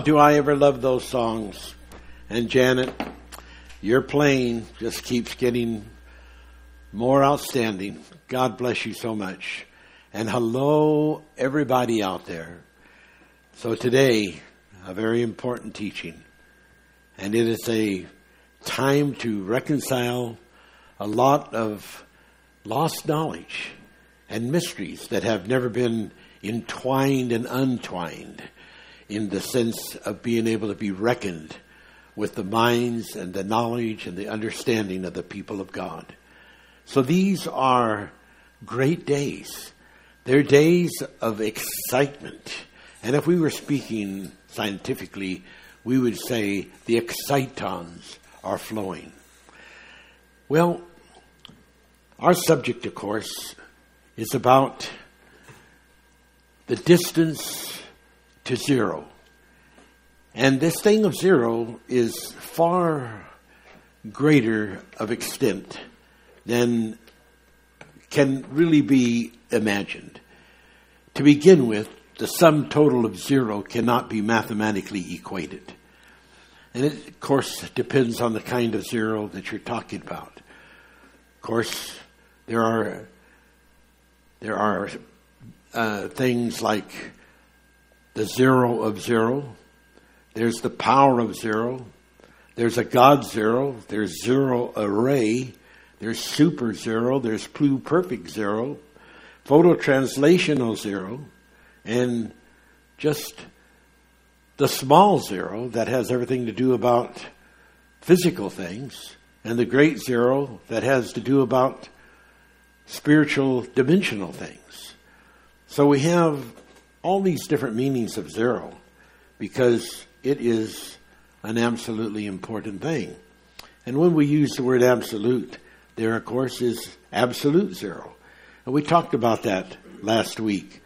Do I ever love those songs. And Janet, your playing just keeps getting more outstanding. God bless you so much. And hello, everybody out there. So today, a very important teaching. And it is a time to reconcile a lot of lost knowledge and mysteries that have never been entwined and untwined in the sense of being able to be reckoned with the minds and the knowledge and the understanding of the people of God. So these are great days. They're days of excitement. And if we were speaking scientifically, we would say the excitons are flowing. Well, our subject, of course, is about the distance to zero. And this thing of zero is far greater of extent than can really be imagined. To begin with, the sum total of zero cannot be mathematically equated. And it, of course, depends on the kind of zero that you're talking about. Of course, there are there are uh, things like the zero of zero. There's the power of zero. There's a God zero. There's zero array. There's super zero. There's pluperfect zero. Phototranslational zero. And just the small zero that has everything to do about physical things. And the great zero that has to do about spiritual dimensional things. So we have all these different meanings of zero because it is an absolutely important thing. And when we use the word absolute, there, of course, is absolute zero. And we talked about that last week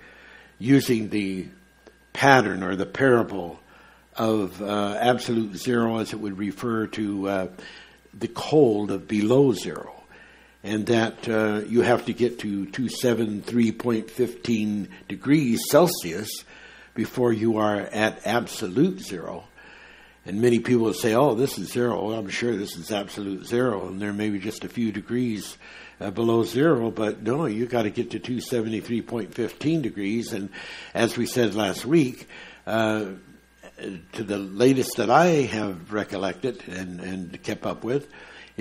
using the pattern or the parable of uh, absolute zero as it would refer to uh, the cold of below zero and that uh, you have to get to 273.15 degrees Celsius before you are at absolute zero. And many people say, oh, this is zero. Well, I'm sure this is absolute zero. And there may be just a few degrees uh, below zero, but no, you've got to get to 273.15 degrees. And as we said last week, uh, to the latest that I have recollected and, and kept up with,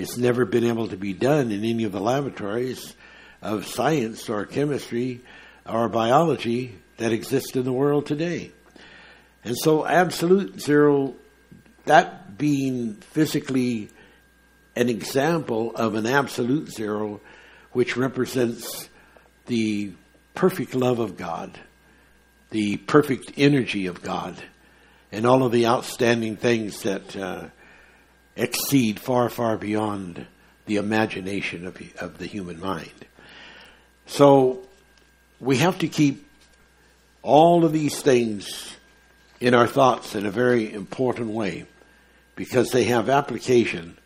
it's never been able to be done in any of the laboratories of science or chemistry or biology that exist in the world today. And so, absolute zero, that being physically an example of an absolute zero, which represents the perfect love of God, the perfect energy of God, and all of the outstanding things that uh, exceed far, far beyond the imagination of, of the human mind. So we have to keep all of these things in our thoughts in a very important way because they have application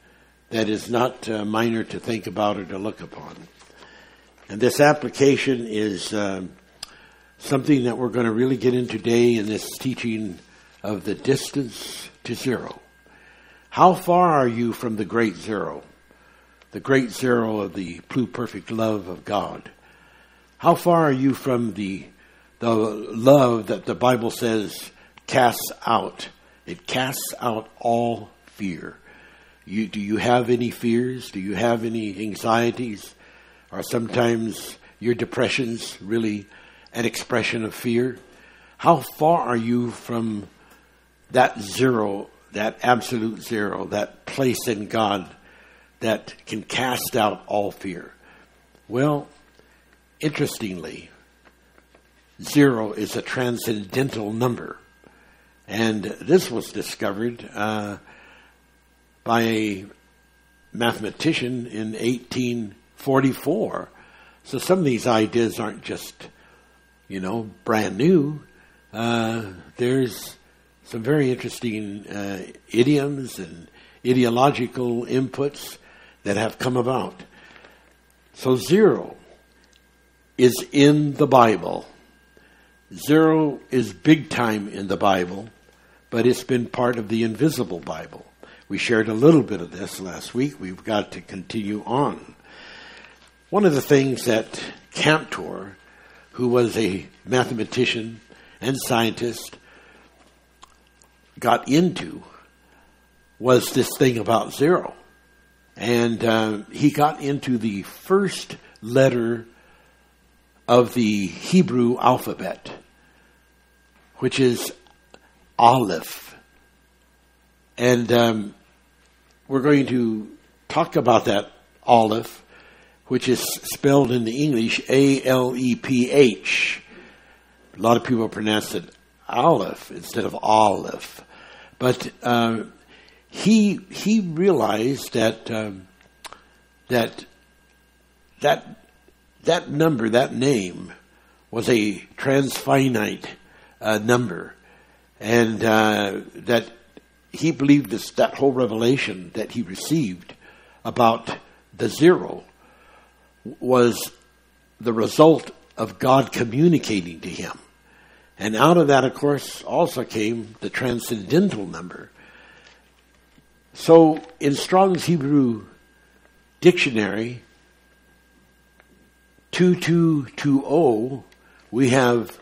that is not uh, minor to think about or to look upon. And this application is uh, something that we're going to really get into today in this teaching of the distance to zero. How far are you from the great zero? The great zero of the pluperfect love of God. How far are you from the, the love that the Bible says casts out? It casts out all fear. You, do you have any fears? Do you have any anxieties? Are sometimes your depressions really an expression of fear? How far are you from that zero that absolute zero, that place in God that can cast out all fear? Well, interestingly, zero is a transcendental number. And this was discovered uh, by a mathematician in 1844. So some of these ideas aren't just, you know, brand new. Uh, there's some very interesting uh, idioms and ideological inputs that have come about. So, zero is in the Bible. Zero is big time in the Bible, but it's been part of the invisible Bible. We shared a little bit of this last week. We've got to continue on. One of the things that Cantor, who was a mathematician and scientist, got into was this thing about zero. And uh, he got into the first letter of the Hebrew alphabet, which is Aleph. And um, we're going to talk about that Aleph, which is spelled in the English A L E P H. A lot of people pronounce it Aleph instead of Olive. But uh, he he realized that um, that that that number, that name, was a transfinite uh, number, and uh, that he believed this that whole revelation that he received about the zero was the result of God communicating to him. And out of that, of course, also came the transcendental number, so in Strong's Hebrew Dictionary, 2220, we have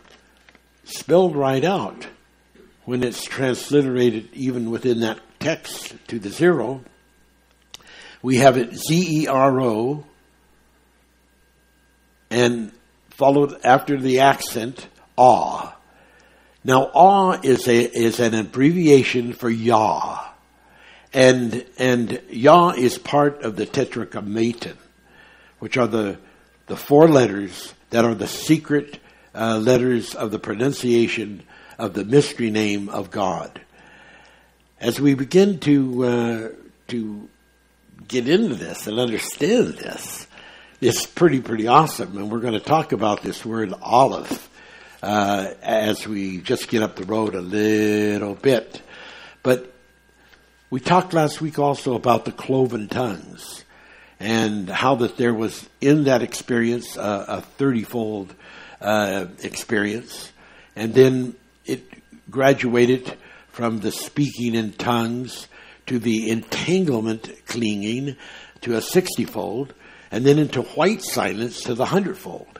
spelled right out when it's transliterated even within that text to the zero. We have it Z E R O and followed after the accent, awe. Now, awe is a is an abbreviation for Yah. And, and Yah is part of the Tetragrammaton, which are the, the four letters that are the secret uh, letters of the pronunciation of the mystery name of God. As we begin to, uh, to get into this and understand this, it's pretty, pretty awesome. And we're going to talk about this word Aleph uh, as we just get up the road a little bit. But we talked last week also about the cloven tongues and how that there was in that experience uh, a thirtyfold uh, experience, and then it graduated from the speaking in tongues to the entanglement clinging to a sixtyfold, and then into white silence to the hundredfold.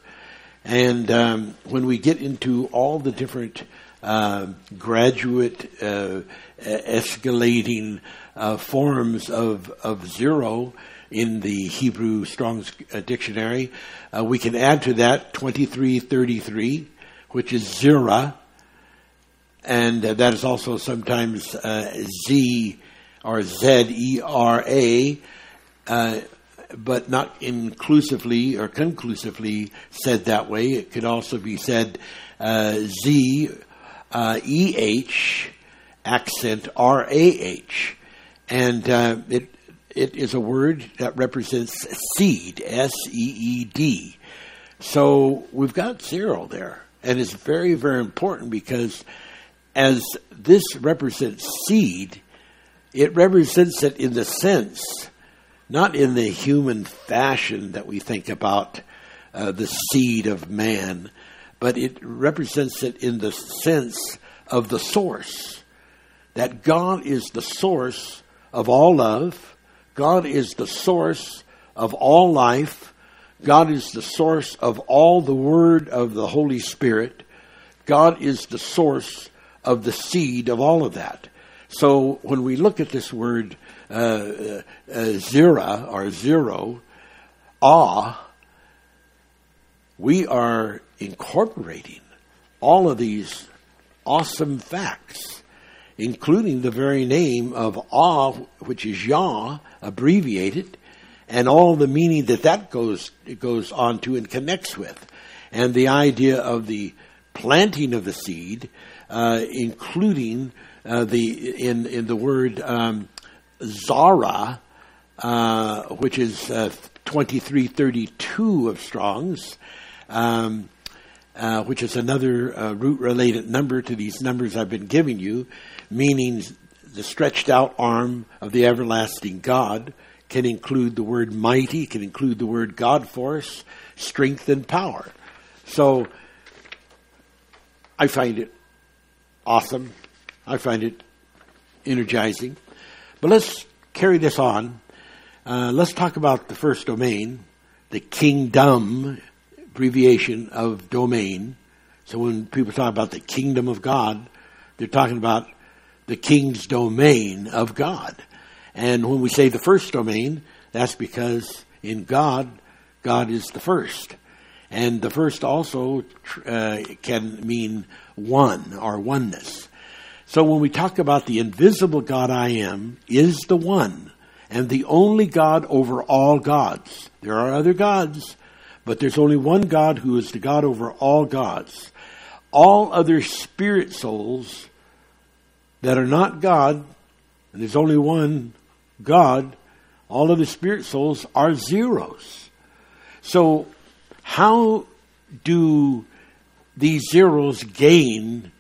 And um, when we get into all the different uh, graduate uh, escalating uh, forms of, of zero in the Hebrew Strong's uh, Dictionary. Uh, we can add to that 2333, which is zera, and uh, that is also sometimes Z or Z E R A, but not inclusively or conclusively said that way. It could also be said Z uh, EH accent RAH. And uh, it, it is a word that represents seed, S E E D. So we've got zero there. And it's very, very important because as this represents seed, it represents it in the sense, not in the human fashion that we think about uh, the seed of man, but it represents it in the sense of the source. That God is the source of all love, God is the source of all life, God is the source of all the word of the Holy Spirit, God is the source of the seed of all of that. So when we look at this word uh, uh, zera or zero, ah, we are incorporating all of these awesome facts, including the very name of Ah, which is Yah, abbreviated, and all the meaning that that goes goes on to and connects with, and the idea of the planting of the seed, uh, including uh, the in in the word um, Zara, uh, which is uh, twenty three thirty two of Strong's. Um, uh, which is another uh, root related number to these numbers I've been giving you, meaning the stretched out arm of the everlasting God can include the word mighty, can include the word God force, strength, and power. So I find it awesome I find it energizing. But let's carry this on. Uh, let's talk about the first domain, the kingdom, abbreviation of domain. So when people talk about the kingdom of God, they're talking about the king's domain of God. And when we say the first domain, that's because in God, God is the first. And the first also uh, can mean one or oneness. So when we talk about the invisible God I am is the one and the only God over all gods. There are other gods, but there's only one God who is the God over all gods. All other spirit souls that are not God, and there's only one God, all other spirit souls are zeros. So how do these zeros gain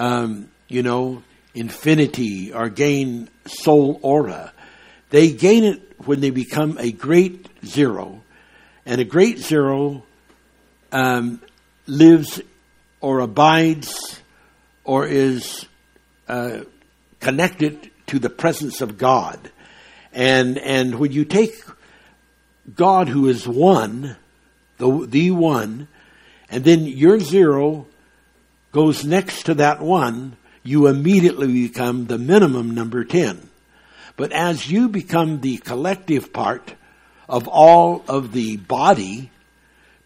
um, you know, infinity or gain soul aura. They gain it when they become a great zero. And a great zero um, lives or abides or is uh, connected to the presence of God. And, and when you take God who is one, the, the one, and then your zero goes next to that one, you immediately become the minimum number 10. But as you become the collective part of all of the body,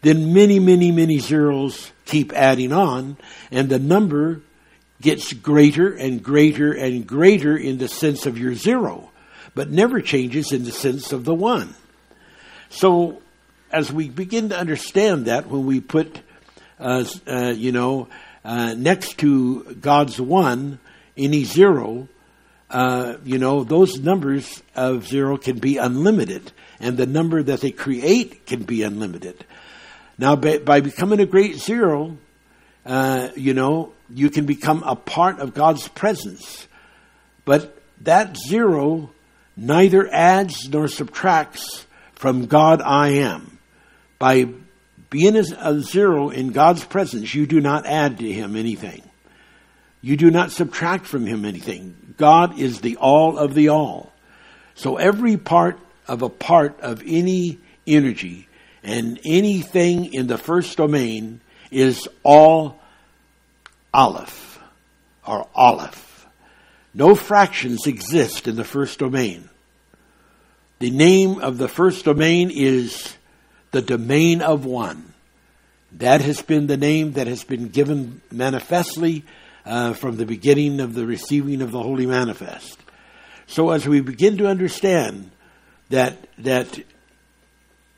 then many, many, many zeros keep adding on, and the number gets greater and greater and greater in the sense of your zero, but never changes in the sense of the one. So, as we begin to understand that, when we put, uh, uh, you know, uh, next to God's one, any zero, uh, you know, those numbers of zero can be unlimited, and the number that they create can be unlimited. Now, by, by becoming a great zero, uh, you know, you can become a part of God's presence. But that zero neither adds nor subtracts from God I am. By being a uh, zero in God's presence, you do not add to him anything. You do not subtract from him anything. God is the all of the all. So every part of a part of any energy and anything in the first domain is all Aleph or Aleph. No fractions exist in the first domain. The name of the first domain is the domain of one. That has been the name that has been given manifestly uh, from the beginning of the receiving of the Holy Manifest. So as we begin to understand that that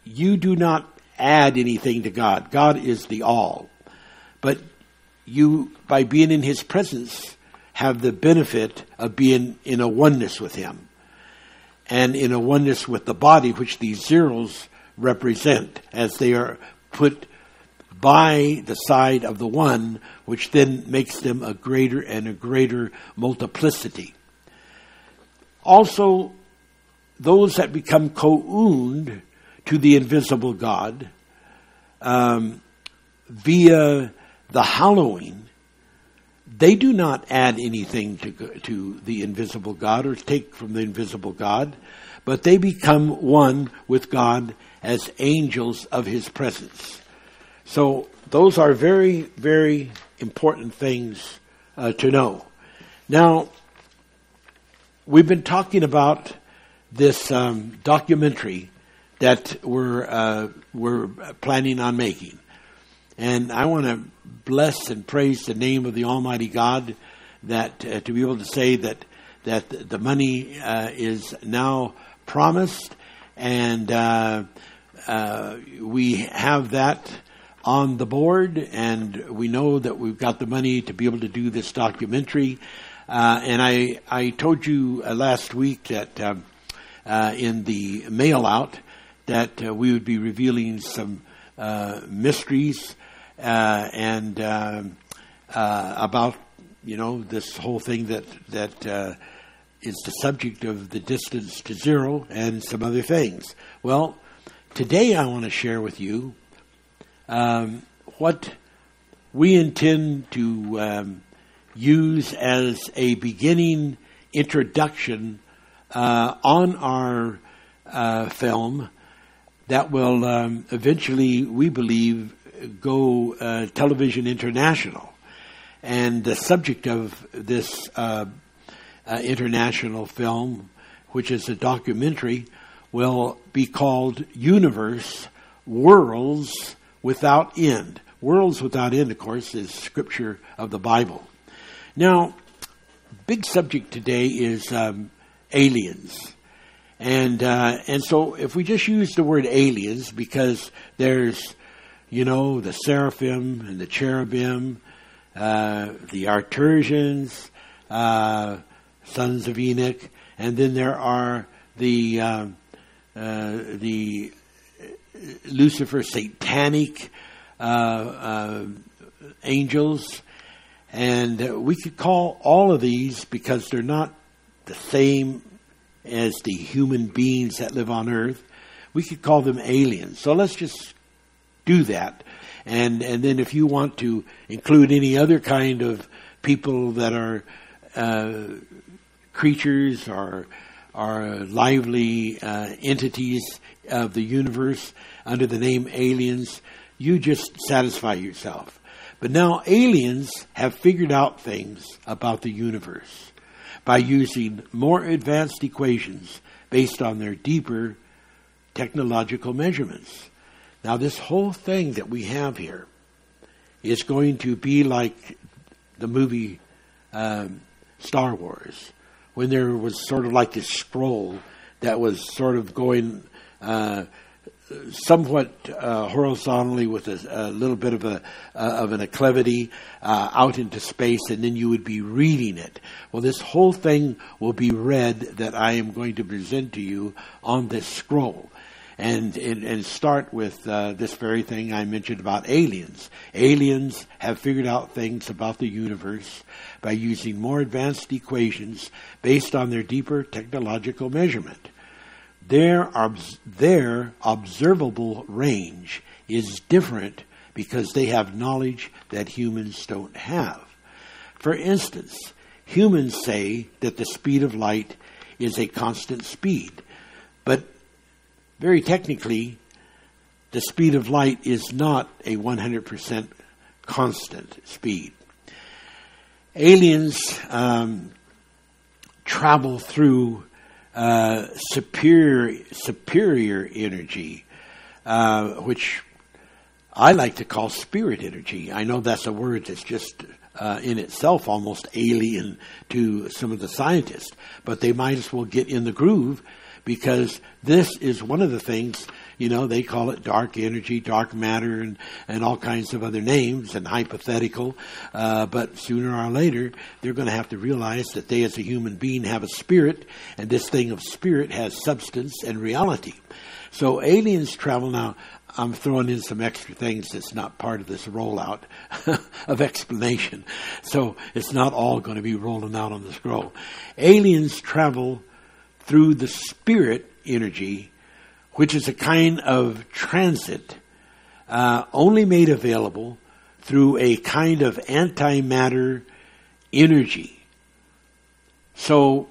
you do not add anything to God, God is the all, but you by being in His presence have the benefit of being in a oneness with Him, and in a oneness with the body, which these zeros represent as they are put by the side of the one, which then makes them a greater and a greater multiplicity. Also, those that become co-owned to the invisible God um, via the hallowing, they do not add anything to, to the invisible God or take from the invisible God, but they become one with God as angels of his presence. So those are very, very important things uh, to know. Now, we've been talking about this um, documentary that we're uh, we're planning on making, and I want to bless and praise the name of the Almighty God that uh, to be able to say that that the money uh, is now promised and uh, uh, we have that on the board, and we know that we've got the money to be able to do this documentary. Uh, and I, I told you uh, last week that um, uh, in the mail out that uh, we would be revealing some uh, mysteries and about you know this whole thing that that is the subject of the distance to zero and some other things. Well, Today, I want to share with you um, what we intend to um, use as a beginning introduction uh, on our uh, film that will um, eventually, we believe, go uh, television international. And the subject of this uh, uh, international film, which is a documentary, will be called Universe Worlds Without End. Worlds without end, of course, is scripture of the Bible. Now, big subject today is um, aliens. And uh, and so if we just use the word aliens because there's you know the seraphim and the cherubim, uh, the Arcturians, uh, sons of Enoch, and then there are the uh, uh, the Lucifer satanic uh, angels, and we could call all of these because they're not the same as the human beings that live on earth. We could call them aliens. So let's just do that. And, and then if you want to include any other kind of people that are uh, creatures or are lively uh, entities of the universe under the name aliens, you just satisfy yourself. But now aliens have figured out things about the universe by using more advanced equations based on their deeper technological measurements. Now, this whole thing that we have here is going to be like the movie um, Star Wars, when there was sort of like this scroll that was sort of going uh, somewhat uh, horizontally with a, a, little bit of a uh, of an acclivity uh, out into space, and then you would be reading it. Well, this whole thing will be read that I am going to present to you on this scroll. And, and, and start with uh, this very thing I mentioned about aliens. Aliens have figured out things about the universe by using more advanced equations based on their deeper technological measurement their, their observable range is different because they have knowledge that humans don't have. For instance, humans say that the speed of light is a constant speed, but very technically, the speed of light is not a 100% constant speed. Aliens um, travel through uh, superior superior energy, uh, which I like to call spirit energy. I know that's a word that's just uh, in itself almost alien to some of the scientists, but they might as well get in the groove because this is one of the things you know, they call it dark energy, dark matter, and, and all kinds of other names and hypothetical. Uh, but sooner or later, they're going to have to realize that they, as a human being, have a spirit, and this thing of spirit has substance and reality. So aliens travel now. I'm throwing in some extra things that's not part of this rollout of explanation. So it's not all going to be rolling out on the scroll. Aliens travel through the spirit energy which is a kind of transit uh, only made available through a kind of antimatter energy. So,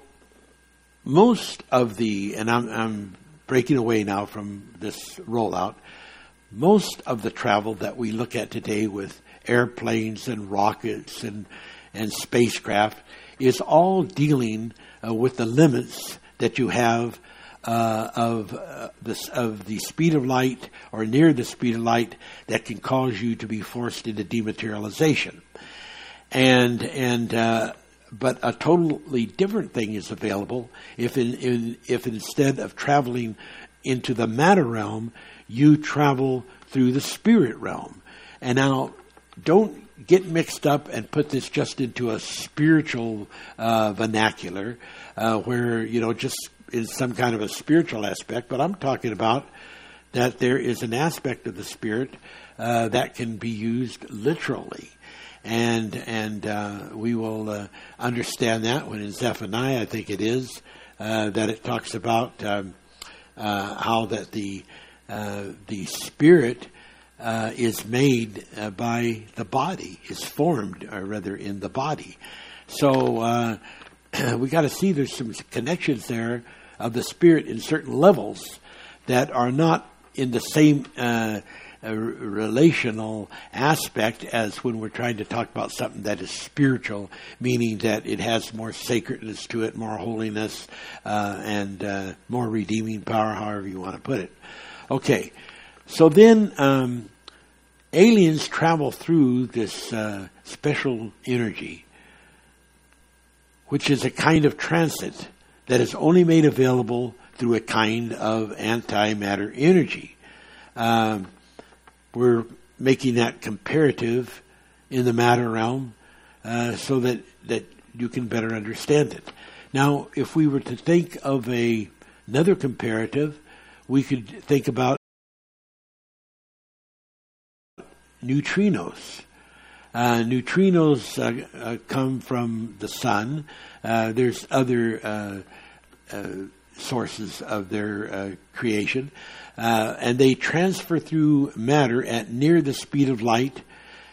most of the, and I'm, I'm breaking away now from this rollout, most of the travel that we look at today with airplanes and rockets and, and spacecraft is all dealing uh, with the limits that you have uh, of uh, the of the speed of light or near the speed of light that can cause you to be forced into dematerialization, and and uh, but a totally different thing is available if in, in if instead of traveling into the matter realm, you travel through the spirit realm, and now don't get mixed up and put this just into a spiritual uh, vernacular uh, where you know just is some kind of a spiritual aspect, but I'm talking about that there is an aspect of the spirit uh, that can be used literally. And and uh, we will uh, understand that when in Zephaniah, I think it is, uh, that it talks about um, how that the the spirit uh, is made uh, by the body, is formed, or rather, in the body. So uh, we got to see there's some connections there of the spirit in certain levels that are not in the same uh, uh, relational aspect as when we're trying to talk about something that is spiritual, meaning that it has more sacredness to it, more holiness, uh, and more redeeming power, however you want to put it. Okay, so then um, aliens travel through this uh, special energy, which is a kind of transit that is only made available through a kind of antimatter energy. Um, we're making that comparative in the matter realm uh, so that, that you can better understand it. Now, if we were to think of a, another comparative, we could think about neutrinos. Uh, neutrinos uh, uh, come from the sun. Uh, there's other uh, uh, sources of their creation, and they transfer through matter at near the speed of light,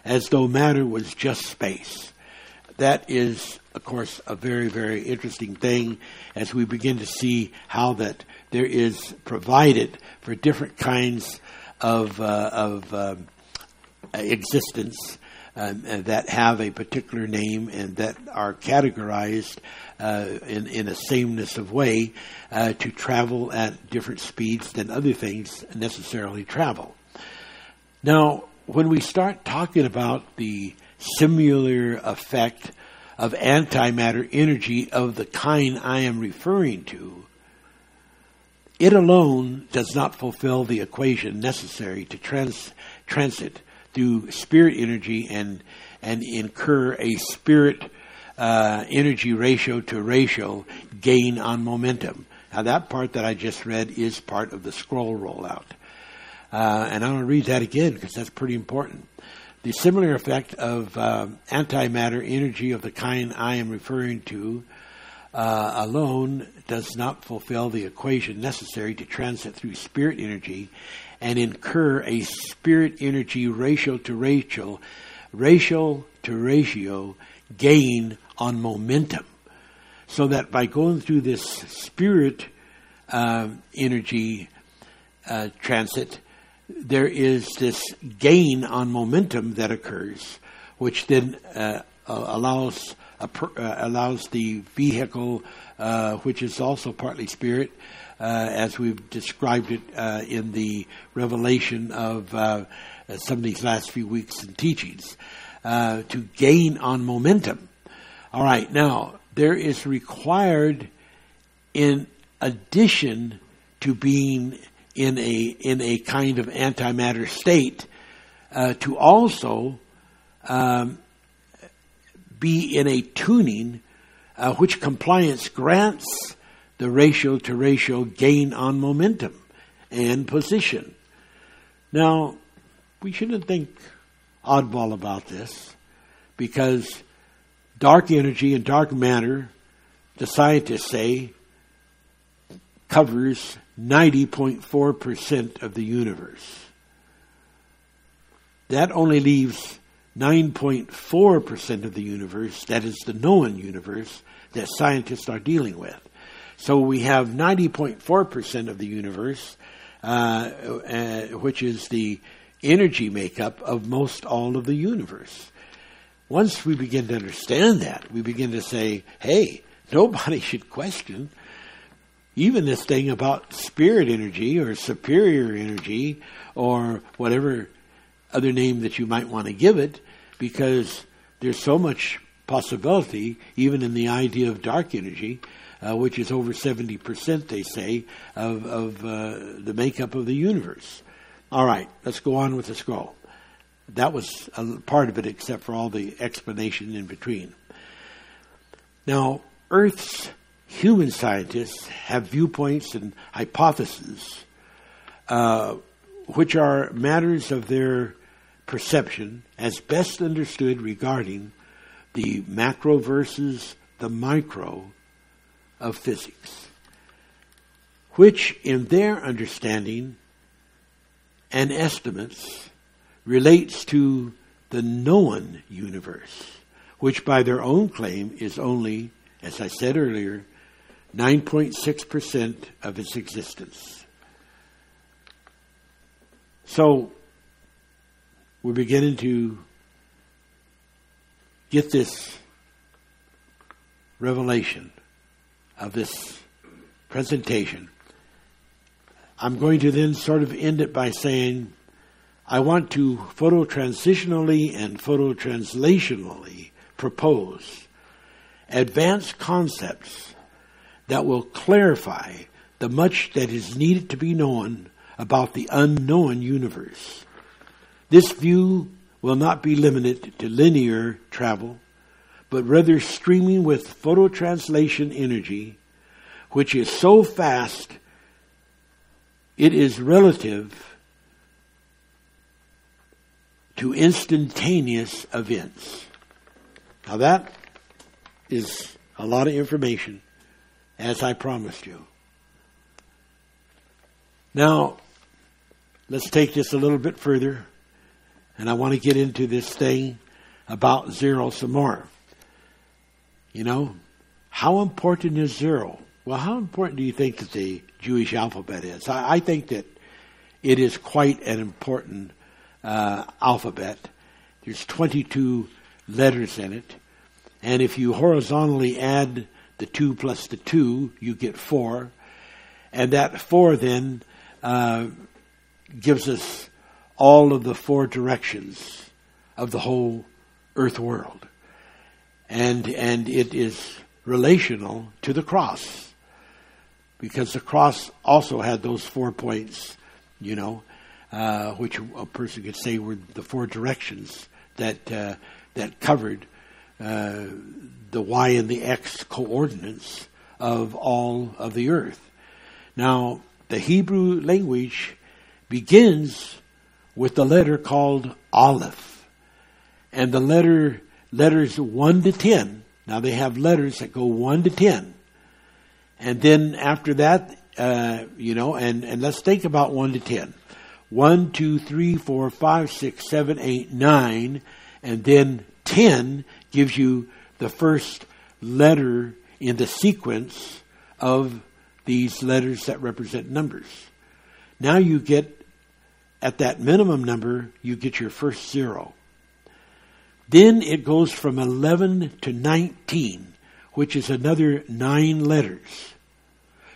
as though matter was just space. That is, of course, a very, very interesting thing as we begin to see how that there is provided for different kinds of of um, existence um, that have a particular name and that are categorized uh, in, in a sameness of way uh, to travel at different speeds than other things necessarily travel. Now, when we start talking about the similar effect of antimatter energy of the kind I am referring to, it alone does not fulfill the equation necessary to trans- transit through spirit energy and and incur a spirit uh, energy ratio to ratio gain on momentum. Now that part that I just read is part of the scroll rollout, uh, and I'm going to read that again because that's pretty important. The similar effect of uh, antimatter energy of the kind I am referring to uh, alone does not fulfill the equation necessary to transit through spirit energy and incur a spirit energy ratio to ratio, ratio to ratio gain on momentum. So that by going through this spirit uh, energy uh, transit, there is this gain on momentum that occurs, which then uh, allows uh, allows the vehicle, uh, which is also partly spirit, as we've described it uh, in the revelation of uh, some of these last few weeks and teachings, to gain on momentum. All right, now there is required in addition to being in a in a kind of antimatter state uh, to also um, be in a tuning uh, which compliance grants the ratio to ratio gain on momentum and position. Now, we shouldn't think oddball about this because dark energy and dark matter, the scientists say, covers 90.4% of the universe. That only leaves 9.4% of the universe, that is the known universe, that scientists are dealing with. So we have 90.4% of the universe, uh, uh, which is the energy makeup of most all of the universe. Once we begin to understand that, we begin to say, hey, nobody should question even this thing about spirit energy or superior energy or whatever other name that you might want to give it, because there's so much possibility, even in the idea of dark energy, uh, which is over 70%, they say, of, of uh, the makeup of the universe. All right, let's go on with the scroll. That was a part of it, except for all the explanation in between. Now, Earth's human scientists have viewpoints and hypotheses, uh, which are matters of their perception as best understood regarding the macro versus the micro of physics, which, in their understanding and estimates, relates to the known universe, which by their own claim is only, as I said earlier, 9.6% of its existence. So, we're beginning to get this revelation of this presentation. I'm going to then sort of end it by saying I want to phototransitionally and phototranslationally propose advanced concepts that will clarify the much that is needed to be known about the unknown universe. This view will not be limited to linear travel, but rather streaming with phototranslation energy, which is so fast it is relative to instantaneous events. Now that is a lot of information, as I promised you. Now, let's take this a little bit further, and I want to get into this thing about zero some more. You know, how important is zero? Well, how important do you think that the Jewish alphabet is? I, I think that it is quite an important uh, alphabet. There's 22 letters in it. And if you horizontally add the 2 plus the 2, you get 4. And that 4 then uh, gives us all of the four directions of the whole earth world. And, and it is relational to the cross. Because the cross also had those four points, you know, uh, which a person could say were the four directions that uh, that covered uh, the y and the x coordinates of all of the earth. Now, the Hebrew language begins with the letter called Aleph, and the letter letters one to ten. Now they have letters that go one to ten, and then after that, uh, you know, and and let's think about one to ten. 1, 2, 3, 4, 5, 6, 7, 8, 9, and then 10 gives you the first letter in the sequence of these letters that represent numbers. Now you get, at that minimum number, you get your first zero. Then it goes from 11 to 19, which is another nine letters.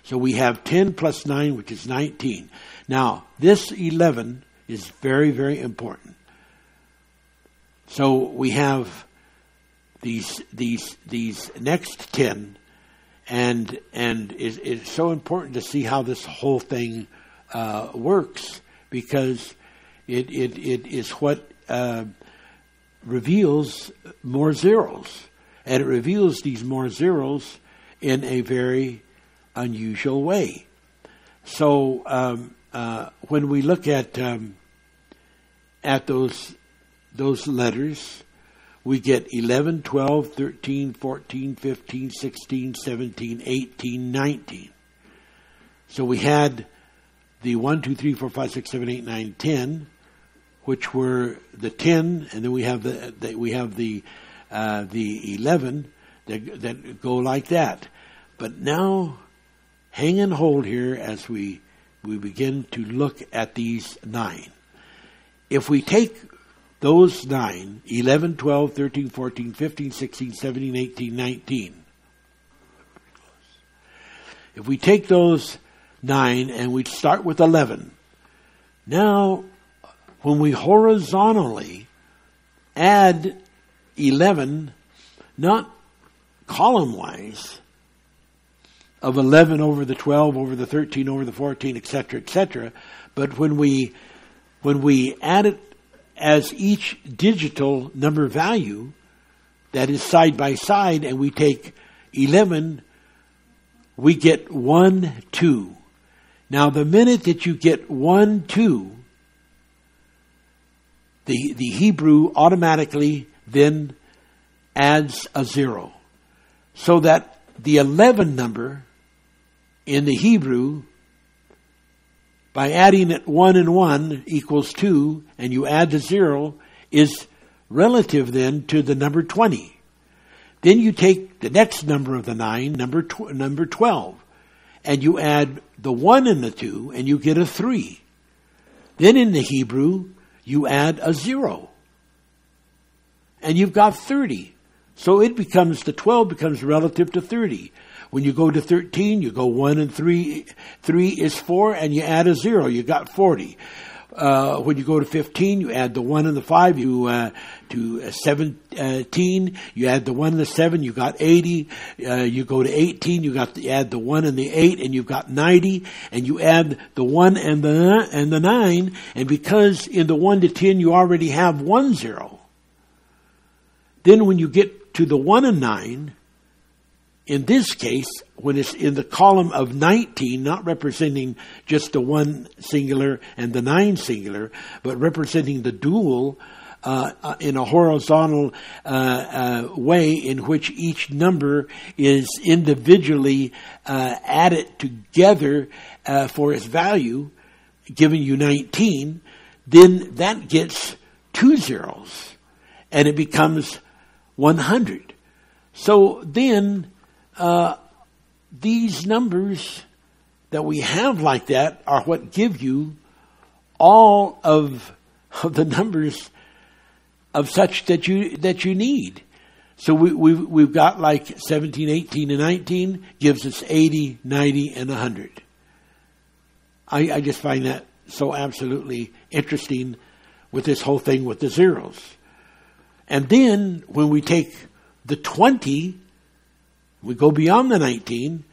So we have 10 plus 9, which is 19. Now, this 11 is very, very important. So we have these, these, these next 10, and, and it, it's so important to see how this whole thing uh, works because it, it, it is what uh, reveals more zeros. And it reveals these more zeros in a very unusual way. So um, uh, when we look at um, at those those letters, we get 11, 12, 13, 14, 15, 16, 17, 18, 19. So we had the 1, 2, 3, 4, 5, 6, 7, 8, 9, 10, which were the 10, and then we have the, the we have the uh, the 11 that, that go like that. But now hang and hold here as we, we begin to look at these nine. If we take those nine 11, 12, 13, 14, 15, 16, 17, 18, 19 if we take those nine and we start with 11, now when we horizontally add 11, not column wise, of 11 over the 12 over the 13 over the 14 etc etc but when we when we add it as each digital number value that is side by side and we take 11 we get 1 2 now the minute that you get 1 2 the the Hebrew automatically then adds a 0 so that the 11 number in the Hebrew by adding it 1 and 1 equals 2, and you add the 0, is relative then to the number 20. Then you take the next number of the 9, number, tw- number 12, and you add the 1 and the 2, and you get a 3. Then in the Hebrew, you add a 0. And you've got 30. So it becomes, the 12 becomes relative to 30. When you go to 13, you go 1 and 3. 3 is 4, and you add a 0. You got 40. Uh, when you go to 15, you add the 1 and the 5, you, uh, to 17, you add the 1 and the 7, you got 80. Uh, you go to 18, you got to add the 1 and the 8, and you've got 90. And you add the 1 and the, and the 9, and because in the 1 to 10 you already have one zero, then when you get to the 1 and 9, in this case, when it's in the column of 19, not representing just the one singular and the nine singular, but representing the dual uh, uh, in a horizontal uh, uh way in which each number is individually uh, added together uh, for its value, giving you 19, then that gets two zeros and it becomes 100. So then uh, these numbers that we have like that are what give you all of, of the numbers of such that you that you need. So we, we've, we've got like 17, 18, and 19 gives us 80, 90, and 100. I, I just find that so absolutely interesting with this whole thing with the zeros. And then when we take the 20 we go beyond the 19,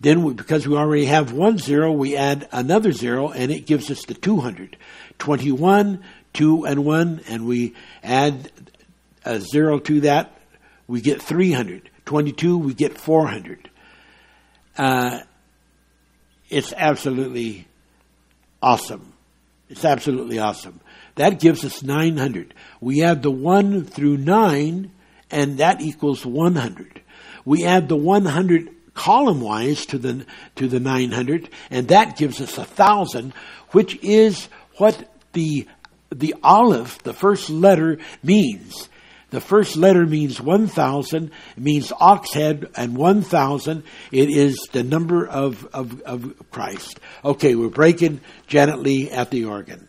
then we, because we already have one zero, we add another zero and it gives us the 200. 21, 2 and 1, and we add a zero to that, we get 300. 22, we get 400. Uh, it's absolutely awesome. It's absolutely awesome. That gives us 900. We add the 1 through 9, and that equals 100 we add the 100 column wise to the, to the 900, and that gives us a thousand, which is what the, the aleph, the first letter, means. The first letter means 1,000, it means ox head, and 1,000, it is the number of, of, of Christ. Okay, we're breaking Janet Lee at the organ.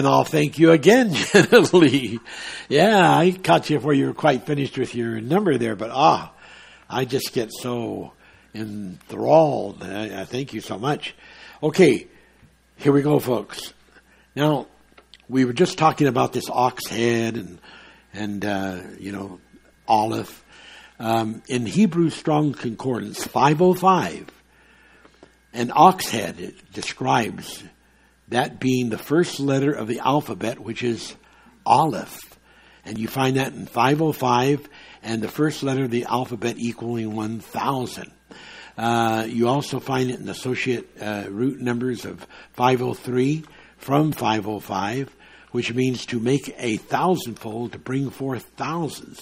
And I'll thank you again, gently. yeah, I caught you before you were quite finished with your number there, but ah, I just get so enthralled. I, I thank you so much. Okay, here we go, folks. Now, we were just talking about this ox head and, and uh, you know, aleph. Um, in Hebrew Strong Concordance 505, an ox head it describes that being the first letter of the alphabet, which is Aleph. And you find that in 505 and the first letter of the alphabet equaling 1000. Uh, you also find it in associate uh, root numbers of 503 from 505, which means to make a thousandfold, to bring forth thousands.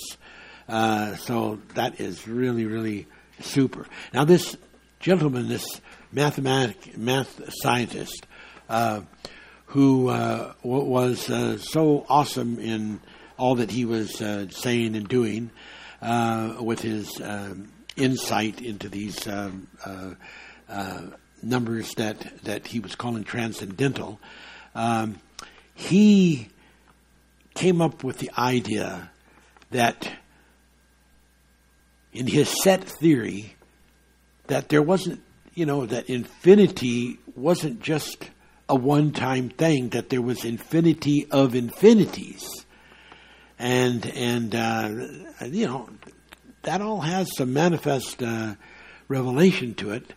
Uh, so that is really, really super. Now, this gentleman, this mathematic math scientist, uh, who uh, was uh, so awesome in all that he was uh, saying and doing, uh, with his um, insight into these um, numbers that that he was calling transcendental. Um, he came up with the idea that in his set theory that there wasn't, you know, that infinity wasn't just a one time thing, that there was infinity of infinities. And, and uh, you know, that all has some manifest uh, revelation to it.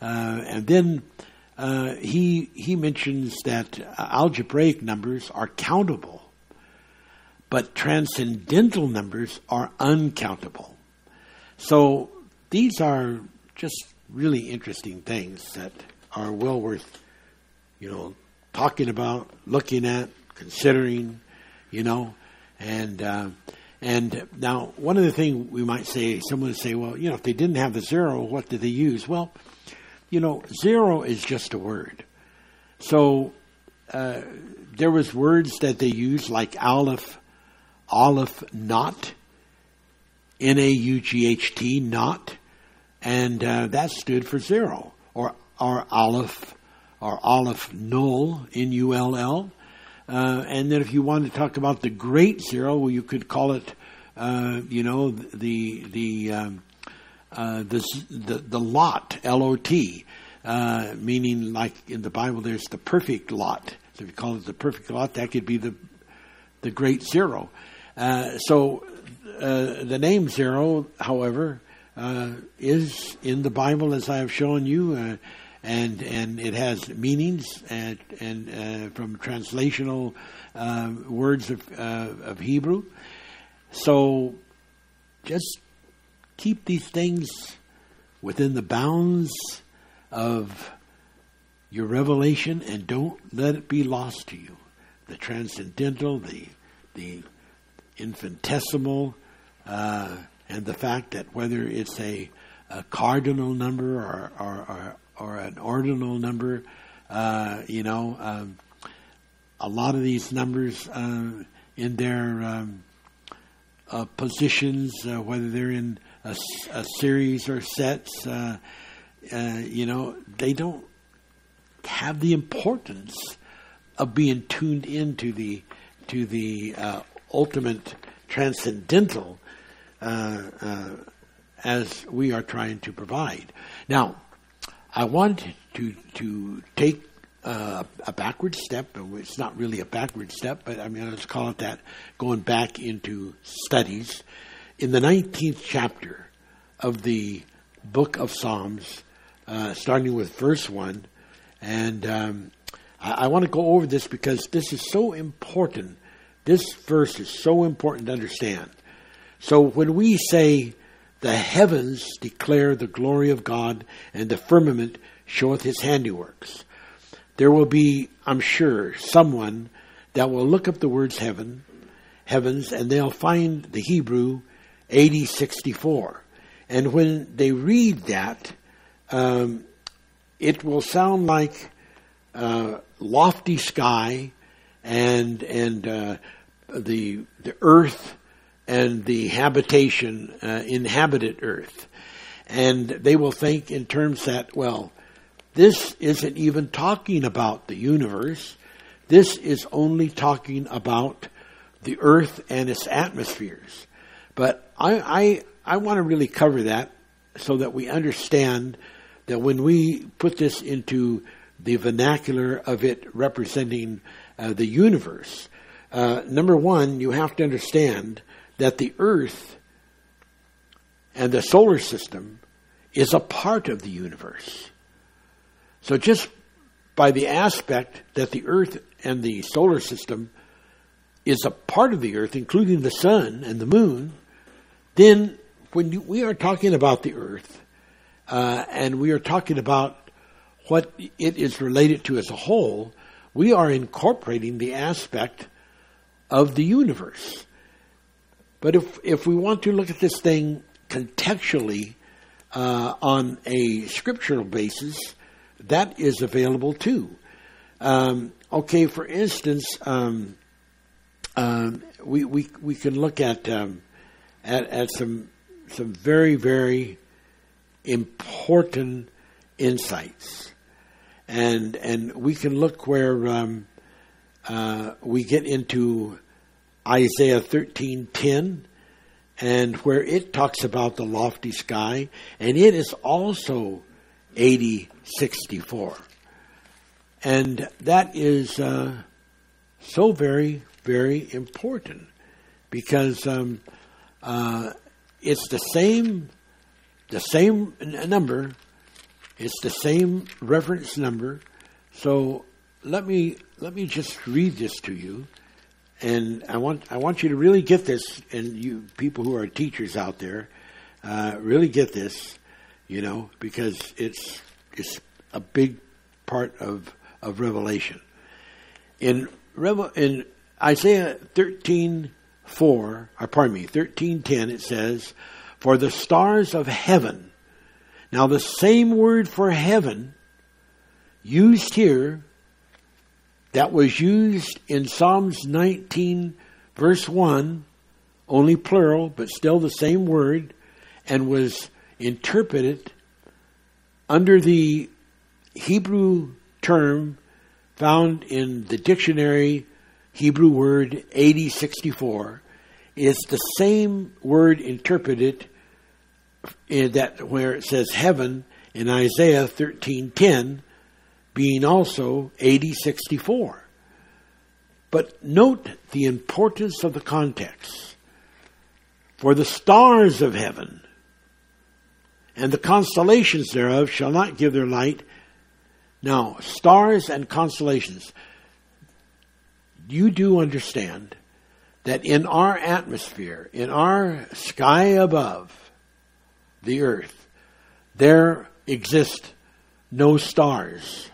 Uh, and then uh, he, he mentions that algebraic numbers are countable, but transcendental numbers are uncountable. So these are just really interesting things that are well worth, you know, talking about, looking at, considering, you know, and uh, and now one of the things we might say, someone would say, well, you know, if they didn't have the zero, what did they use? Well, you know, zero is just a word. So uh, there was words that they used like aleph, aleph naught, N A U G H T, naught, and uh, that stood for zero, or or aleph, or aleph null, N U L L. Uh, and then if you want to talk about the great zero, well, you could call it, uh, you know, the the um, uh, the, the the lot, L O T, meaning like in the Bible, there's the perfect lot. So if you call it the perfect lot, that could be the the great zero. So uh, the name zero, however, uh, is in the Bible as I have shown you, uh, and and it has meanings and and uh, from translational uh, words of of Hebrew. So just keep these things within the bounds of your revelation and don't let it be lost to you. The transcendental, the the infinitesimal, uh, and the fact that whether it's a, a cardinal number or, or, or, or, an ordinal number, uh, you know, um, a lot of these numbers uh, in their um, uh, positions, uh, whether they're in a, a, series or sets, uh, you know, they don't have the importance of being tuned into the to the ultimate transcendental uh, uh, as we are trying to provide. Now, I want to to take uh, a backward step. It's not really a backward step, but I mean let's call it that. Going back into studies in the nineteenth chapter of the book of Psalms, uh, starting with verse one, and um, I, I want to go over this because this is so important this verse is so important to understand. So when we say, the heavens declare the glory of God, and the firmament showeth his handiworks, there will be, I'm sure, someone that will look up the words heaven, heavens, and they'll find the Hebrew 8064. And when they read that, um, it will sound like uh, lofty sky and and uh, the the earth and the habitation uh, inhabited earth, and they will think in terms that well, this isn't even talking about the universe. this is only talking about the Earth and its atmospheres. But I, I, I want to really cover that so that we understand that when we put this into the vernacular of it representing uh, the universe, uh, number one, you have to understand that the Earth and the solar system is a part of the universe. So just by the aspect that the Earth and the solar system is a part of the Earth, including the sun and the moon, then when we are talking about the Earth uh, and we are talking about what it is related to as a whole, we are incorporating the aspect of the universe. But if if we want to look at this thing contextually uh, on a scriptural basis, that is available too. Um, okay, for instance, um, um, we, we we can look at, um, at at some some very very important insights, and and we can look where um, uh, we get into Isaiah thirteen ten, and where it talks about the lofty sky, and it is also eighty sixty four, and that is uh, so very very important because um, uh, it's the same the same number it's the same reference number. So let me let me just read this to you and I want I want you to really get this and you people who are teachers out there uh, really get this you know because it's it's a big part of of revelation in Revel in Isaiah 13 4, or pardon me, 13:10 it says, "For the stars of heaven." Now the same word for heaven used here that was used in Psalms 19 verse 1, only plural, but still the same word, and was interpreted under the Hebrew term found in the dictionary Hebrew word 8064 is the same word interpreted in that where it says heaven in Isaiah 13:10 being also 8064. But note the importance of the context. For the stars of heaven and the constellations thereof shall not give their light. Now, stars and constellations you do understand that in our atmosphere, in our sky above the earth, there exist no stars,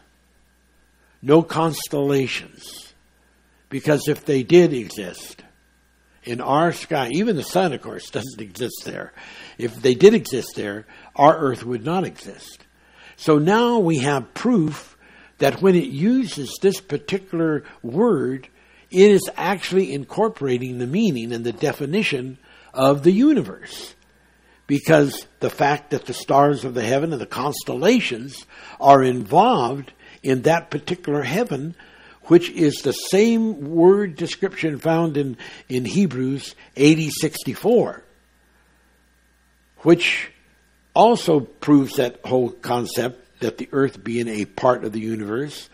no constellations. Because if they did exist in our sky, even the sun, of course, doesn't exist there. If they did exist there, our earth would not exist. So now we have proof that when it uses this particular word, it is actually incorporating the meaning and the definition of the universe. Because the fact that the stars of the heaven and the constellations are involved in that particular heaven, which is the same word description found in, in Hebrews 8064, which also proves that whole concept that the earth being a part of the universe.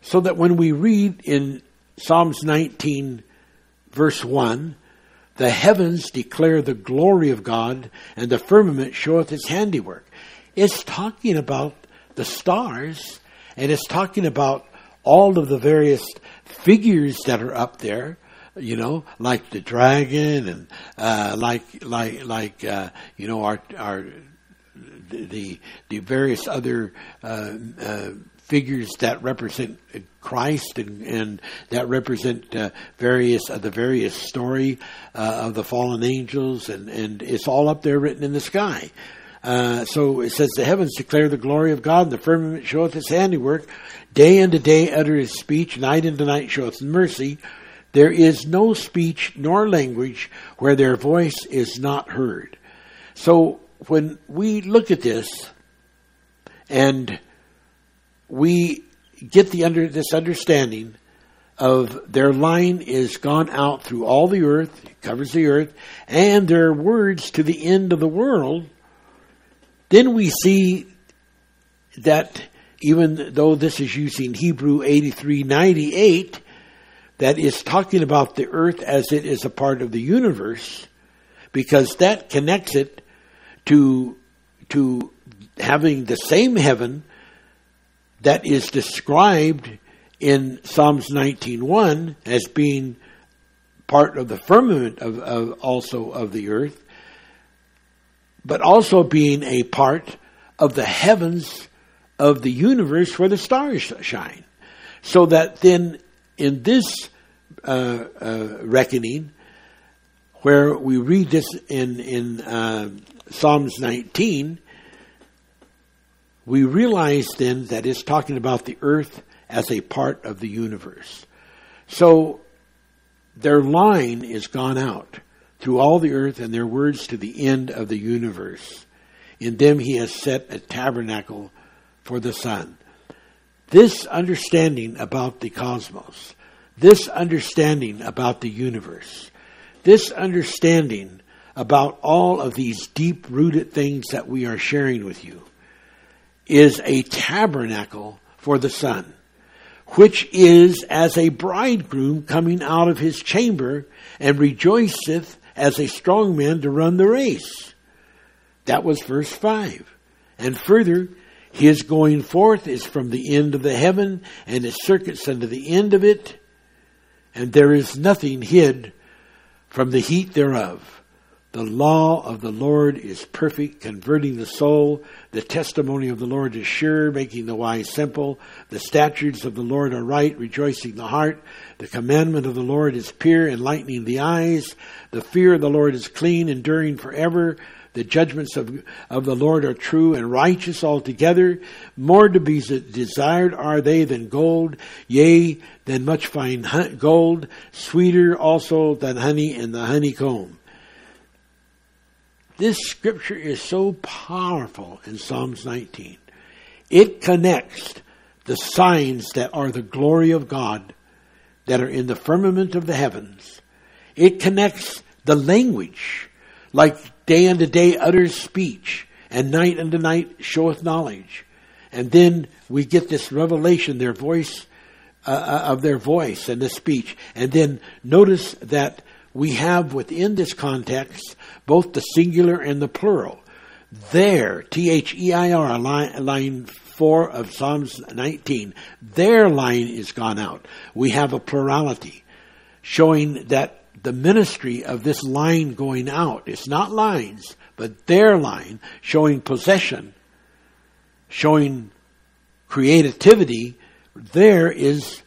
So that when we read in Psalms 19, verse 1 The heavens declare the glory of God, and the firmament showeth his handiwork. It's talking about the stars, and it's talking about all of the various figures that are up there you know, like the dragon and uh, like like like uh, you know our our the the various other uh, uh figures that represent Christ and, and that represent uh, various uh, the various story uh, of the fallen angels, and, and it's all up there written in the sky. Uh, so it says, The heavens declare the glory of God, and the firmament showeth his handiwork. Day unto day utter his speech, night unto night showeth mercy. There is no speech nor language where their voice is not heard. So when we look at this, and we get the under this understanding of their line is gone out through all the earth, covers the earth, and their words to the end of the world, then we see that even though this is using Hebrew 8398, that is talking about the earth as it is a part of the universe, because that connects it to, to having the same heaven that is described in Psalms 19.1 as being part of the firmament of, of also of the earth, but also being a part of the heavens of the universe where the stars shine. So that then in this uh, uh, reckoning, where we read this in, in uh, Psalms 19, we realize then that it's talking about the earth as a part of the universe. So their line is gone out through all the earth and their words to the end of the universe. In them he has set a tabernacle for the sun. This understanding about the cosmos, this understanding about the universe, this understanding about all of these deep rooted things that we are sharing with you is a tabernacle for the Son, which is as a bridegroom coming out of his chamber and rejoiceth as a strong man to run the race. That was verse 5. And further, his going forth is from the end of the heaven, and it circuits unto the end of it, and there is nothing hid from the heat thereof. The law of the Lord is perfect, converting the soul. The testimony of the Lord is sure, making the wise simple. The statutes of the Lord are right, rejoicing the heart. The commandment of the Lord is pure, enlightening the eyes. The fear of the Lord is clean, enduring forever. The judgments of, of the Lord are true and righteous altogether. More to be desired are they than gold, yea, than much fine gold, sweeter also than honey and the honeycomb. This scripture is so powerful in Psalms 19. It connects the signs that are the glory of God that are in the firmament of the heavens. It connects the language, like day unto day utters speech, and night unto night showeth knowledge. And then we get this revelation, their voice, uh, uh of their voice and the speech. And then notice that we have within this context both the singular and the plural. There, T H E I R, line, line 4 of Psalms 19, their line is gone out. We have a plurality showing that the ministry of this line going out, it's not lines, but their line, showing possession, showing creativity, there is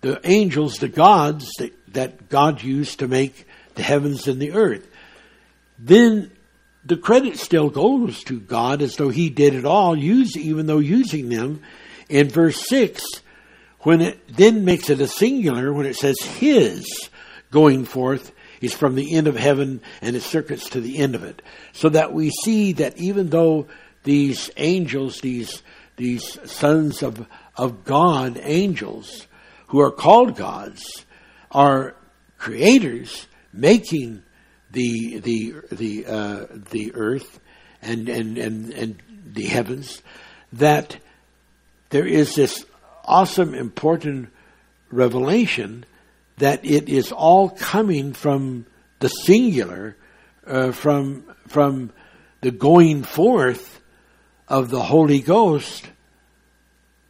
the angels, the gods that, that God used to make the heavens and the earth. Then the credit still goes to God as though He did it all, use, even though using them. In verse 6, when it then makes it a singular, when it says His going forth is from the end of heaven and it circuits to the end of it. So that we see that even though these angels, these, these sons of, of God, angels, who are called gods are creators making the the the uh, the earth and, and and and the heavens that there is this awesome important revelation that it is all coming from the singular uh, from from the going forth of the Holy Ghost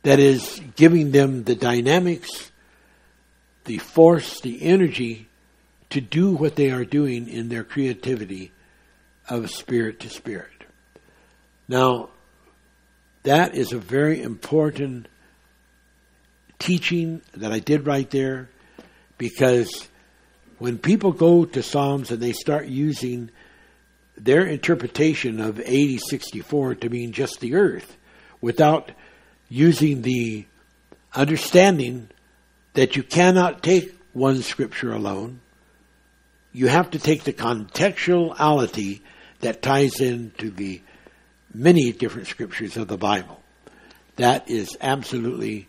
that is giving them the dynamics the force, the energy to do what they are doing in their creativity of spirit to spirit. Now, that is a very important teaching that I did right there because when people go to Psalms and they start using their interpretation of 8064 to mean just the earth without using the understanding that you cannot take one scripture alone. You have to take the contextuality that ties into the many different scriptures of the Bible. That is absolutely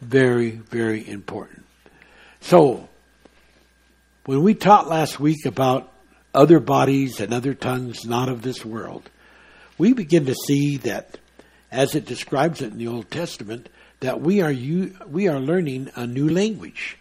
Very, very important. So, when we taught last week about other bodies and other tongues not of this world, we begin to see that, as it describes it in the Old Testament, that we are we are learning a new language,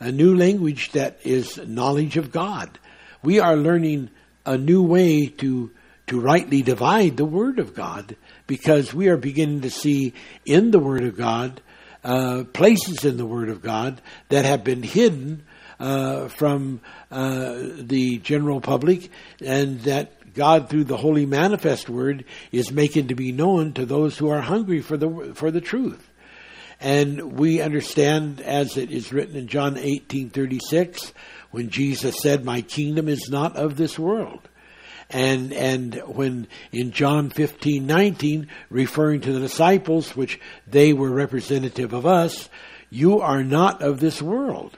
a new language that is knowledge of God. We are learning a new way to to rightly divide the Word of God because we are beginning to see in the Word of God uh, places in the Word of God that have been hidden uh, from uh, the general public, and that God, through the Holy Manifest Word, is making to be known to those who are hungry for the for the truth. And we understand, as it is written in John eighteen thirty six, when Jesus said, "My kingdom is not of this world." and and when in John 15, 19, referring to the disciples, which they were representative of us, you are not of this world.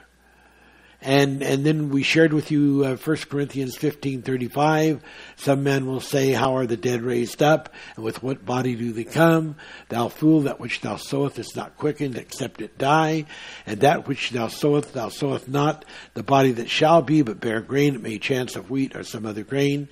And and then we shared with you uh, 1 Corinthians 15:35 some men will say how are the dead raised up? And with what body do they come? Thou fool that which thou sowest is not quickened except it die. And that which thou sowest thou sowest not. The body that shall be but bare grain. It may chance of wheat or some other grain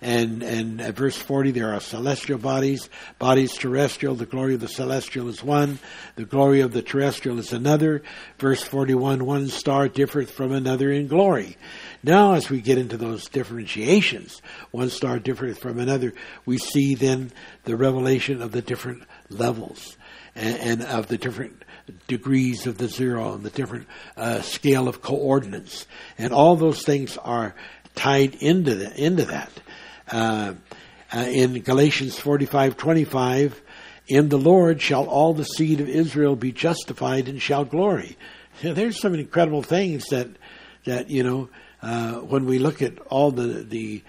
and and at verse 40 there are celestial bodies bodies terrestrial. The glory of the celestial is one. The glory of the terrestrial is another. Verse 41 one star differeth from another in glory. Now as we get into those differentiations one star differeth from another we see then the revelation of the different levels and, and of the different degrees of the zero and the different uh, scale of coordinates. And all those things are tied into the, into that uh, uh, in Galatians 45:25, in the Lord shall all the seed of Israel be justified and shall glory. there's some incredible things that that you know uh, when we look at all the the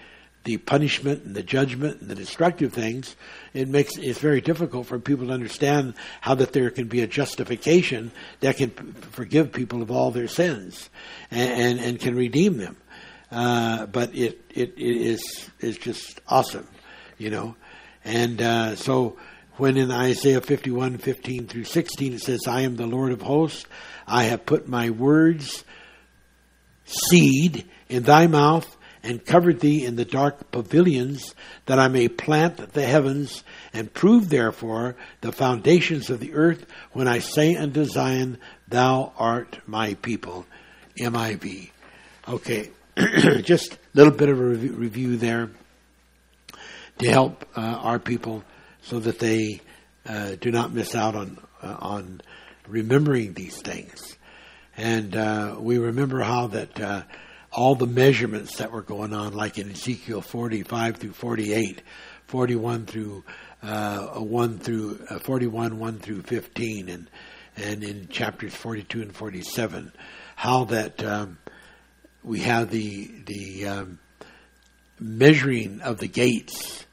the punishment and the judgment and the destructive things, it makes it's very difficult for people to understand how that there can be a justification that can forgive people of all their sins and, and, and can redeem them. Uh, but it, it, it is is just awesome, you know. And uh, so when in Isaiah 51, 15 through 16, it says, I am the Lord of hosts, I have put my words, seed, in thy mouth, and covered thee in the dark pavilions, that I may plant the heavens, and prove therefore the foundations of the earth, when I say unto Zion, Thou art my people. MIV. Okay, just a little bit of a review there to help uh, our people so that they uh, do not miss out on uh, on remembering these things. And uh, we remember how that uh, all the measurements that were going on, like in Ezekiel 45 through 48, 41 through uh, 1 through 41, 1 through 15, and and in chapters 42 and 47, how that um, we have the the um, measuring of the gates,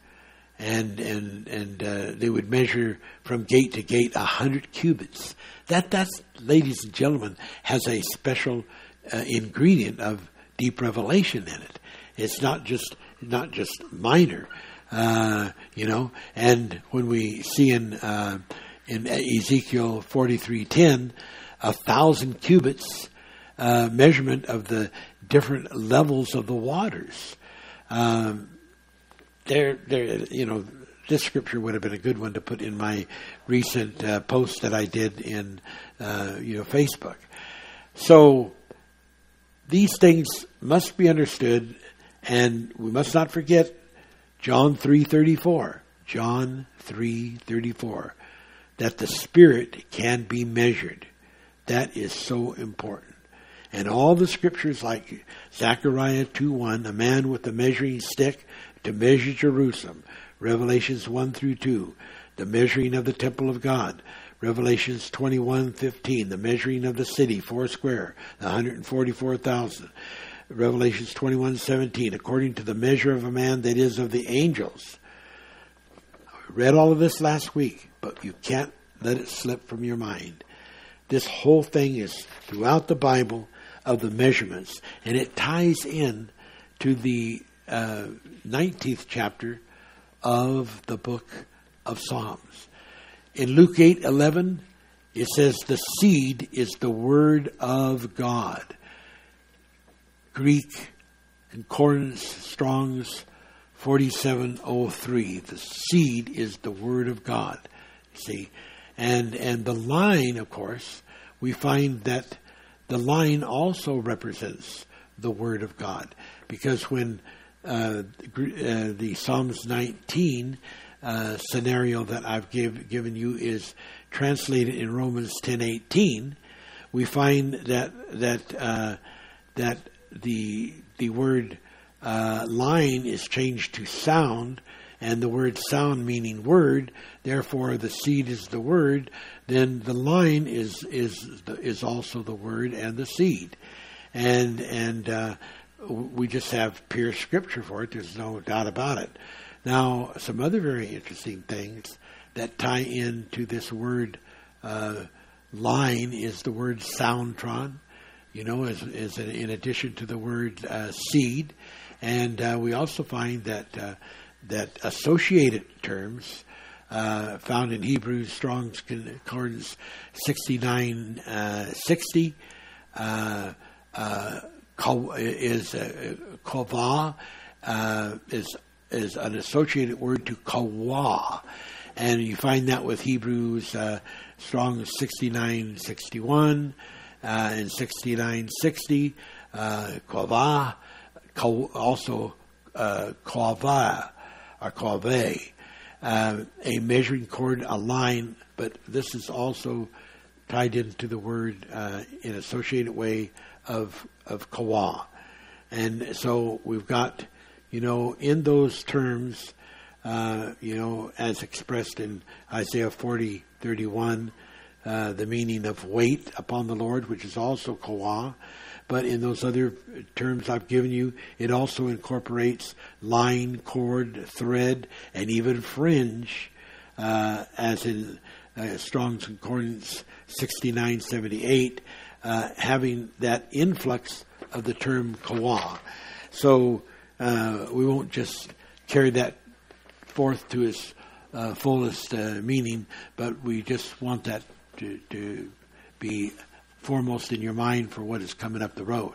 and and and uh, they would measure from gate to gate a hundred cubits. That that's, ladies and gentlemen, has a special uh, ingredient of deep revelation in it. It's not just not just minor, uh, you know. And when we see in uh, in Ezekiel forty three ten, a thousand cubits. Uh, measurement of the different levels of the waters. Um, there, there, you know, this scripture would have been a good one to put in my recent uh, post that I did in, uh, you know, Facebook. So these things must be understood, and we must not forget John three thirty four. John three thirty four, that the spirit can be measured. That is so important. And all the scriptures like Zechariah 2:1, a man with a measuring stick to measure Jerusalem, Revelations 1 through 2, the measuring of the temple of God, Revelations 21:15, the measuring of the city, four square, the 144,000. Revelations 21:17, according to the measure of a man that is of the angels. I read all of this last week, but you can't let it slip from your mind. This whole thing is throughout the Bible of the measurements, and it ties in to the uh, 19th chapter of the book of Psalms. In Luke 8 11, it says the seed is the word of God. Greek Concordance Strong's 4703. The seed is the word of God. See? And and the line, of course, we find that the line also represents the word of God. Because when uh, uh, the Psalms 19 uh, scenario that I've give, given you is translated in Romans 10:18, we find that that uh, that the the word uh, line is changed to sound, and the word sound meaning word. Therefore, the seed is the word. Then the line is is is also the word and the seed, and and uh, we just have pure scripture for it. There's no doubt about it. Now, some other very interesting things that tie into this word uh, line is the word soundtron you know, as, as in addition to the word uh, seed. And uh, we also find that uh, that associated terms uh, found in Hebrews Strong's Concordance 6960 uh, uh, is kova is is an associated word to kawa, and you find that with Hebrews Strong 6961 uh, in 6960, uh, Kova, also uh, Kova, or Kove, uh, a measuring cord, a line, but this is also tied into the word uh, in associated way of of kawa. And so we've got, you know, in those terms, uh, you know, as expressed in Isaiah 40, 31, uh, the meaning of wait upon the Lord, which is also kawa. But in those other terms I've given you, it also incorporates line, cord, thread, and even fringe, uh, as in uh, Strong's Concordance 6978, uh, having that influx of the term kawa. So uh, we won't just carry that forth to its uh, fullest uh, meaning, but we just want that to, to be foremost in your mind for what is coming up the road.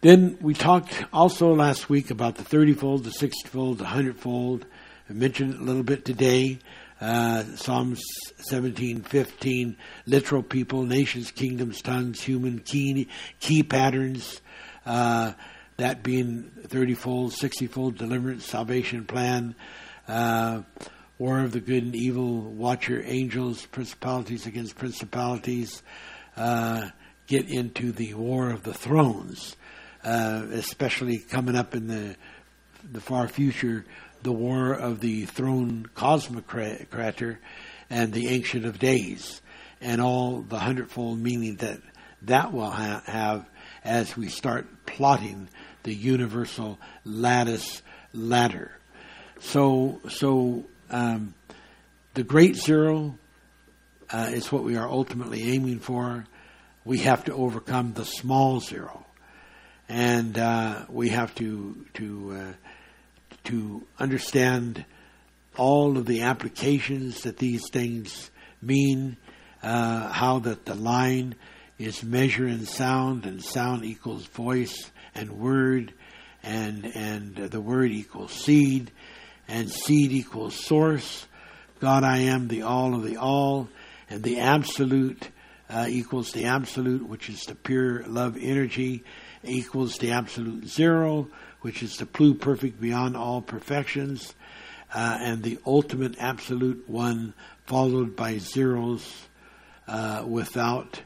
Then we talked also last week about the 30 fold, the 60 fold, the 100 fold. I mentioned it a little bit today. Uh, Psalms 17, 15, literal people, nations, kingdoms, tongues, human key, key patterns, uh, that being 30 fold, 60 fold deliverance, salvation plan. Uh, war of the good and evil, watcher angels, principalities against principalities, uh, get into the war of the thrones, uh, especially coming up in the the far future, the war of the throne cosmocrator and the ancient of days, and all the hundredfold meaning that that will ha- have as we start plotting the universal lattice ladder. So, so um, the great zero uh, is what we are ultimately aiming for. We have to overcome the small zero, and uh, we have to to uh, to understand all of the applications that these things mean. Uh, how that the line is measure and sound, and sound equals voice and word, and and the word equals seed, and seed equals source. God, I am the all of the all, and the absolute uh, equals the absolute, which is the pure love energy, equals the absolute zero, which is the pluperfect beyond all perfections, uh, and the ultimate absolute one, followed by zeros uh, without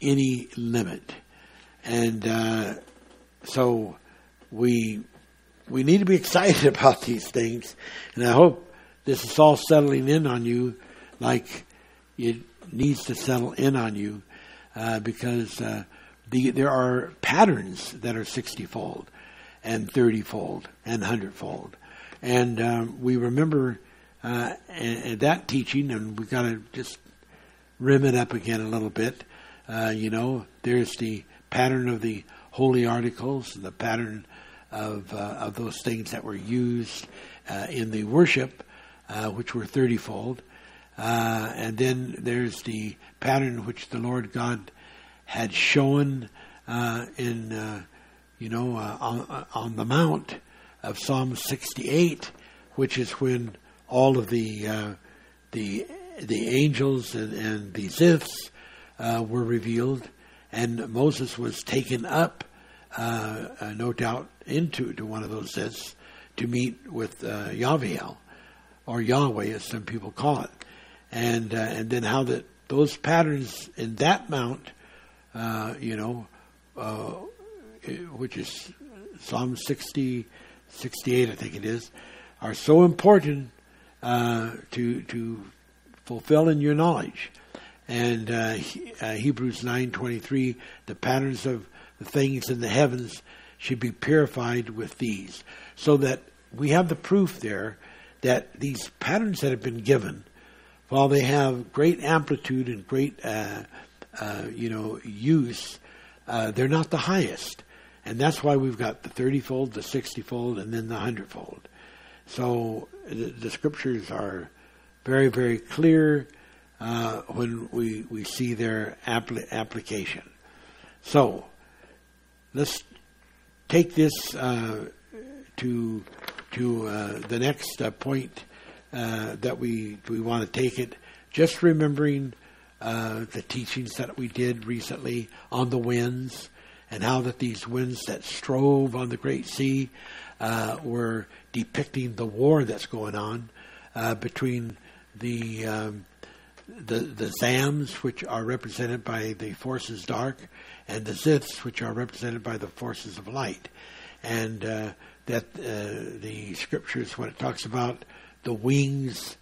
any limit. And uh, so we we need to be excited about these things. And I hope this is all settling in on you like it needs to settle in on you uh, because uh, the, there are patterns that are 60 fold and 30 fold and 100 fold. And um, we remember uh, that teaching, and we've got to just rim it up again a little bit. Uh, you know, there's the pattern of the holy articles, the pattern of, uh, of those things that were used uh, in the worship, which were thirtyfold. Uh, and then there's the pattern which the Lord God had shown uh, in, uh, you know, uh, on, on, the Mount of Psalm 68, which is when all of the uh, the the angels and, and the ziths uh, were revealed, and Moses was taken up, no doubt, into to one of those ziths to meet with uh, Yahweh, or Yahweh, as some people call it and uh, and then how that those patterns in that mount, uh, you know, uh, which is Psalm 60, 68, I think it is, are so important uh, to to fulfill in your knowledge. And uh, uh, Hebrews nine twenty three, the patterns of the things in the heavens should be purified with these, so that we have the proof there that these patterns that have been given while they have great amplitude and great, uh, uh, you know, use, uh, they're not the highest. And that's why we've got the 30 fold, the 60 fold, and then the 100 fold. So the, the scriptures are very, very clear uh, when we, we see their apl- application. So let's take this uh, to, to uh, the next point uh, that we we want to take it. Just remembering uh, the teachings that we did recently on the winds and how that these winds that strove on the Great Sea uh, were depicting the war that's going on uh, between the um, the the Zams, which are represented by the forces dark, and the Ziths, which are represented by the forces of light, and uh, that uh, the scriptures, when it talks about the wings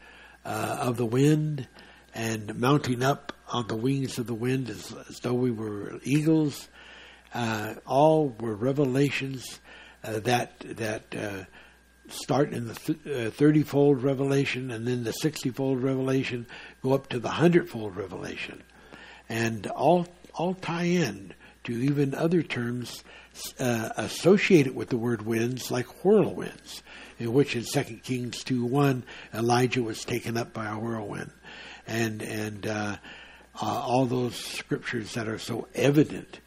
uh, of the wind and mounting up on the wings of the wind as, as though we were eagles. Uh, all were revelations uh, that that uh, start in the th- thirty-fold revelation and then the sixty-fold revelation, go up to the hundred-fold revelation, and all all tie in to even other terms uh, associated with the word winds, like whirlwinds in which in 2 Kings 2 1, Elijah was taken up by a whirlwind. And, and uh, uh, all those scriptures that are so evident,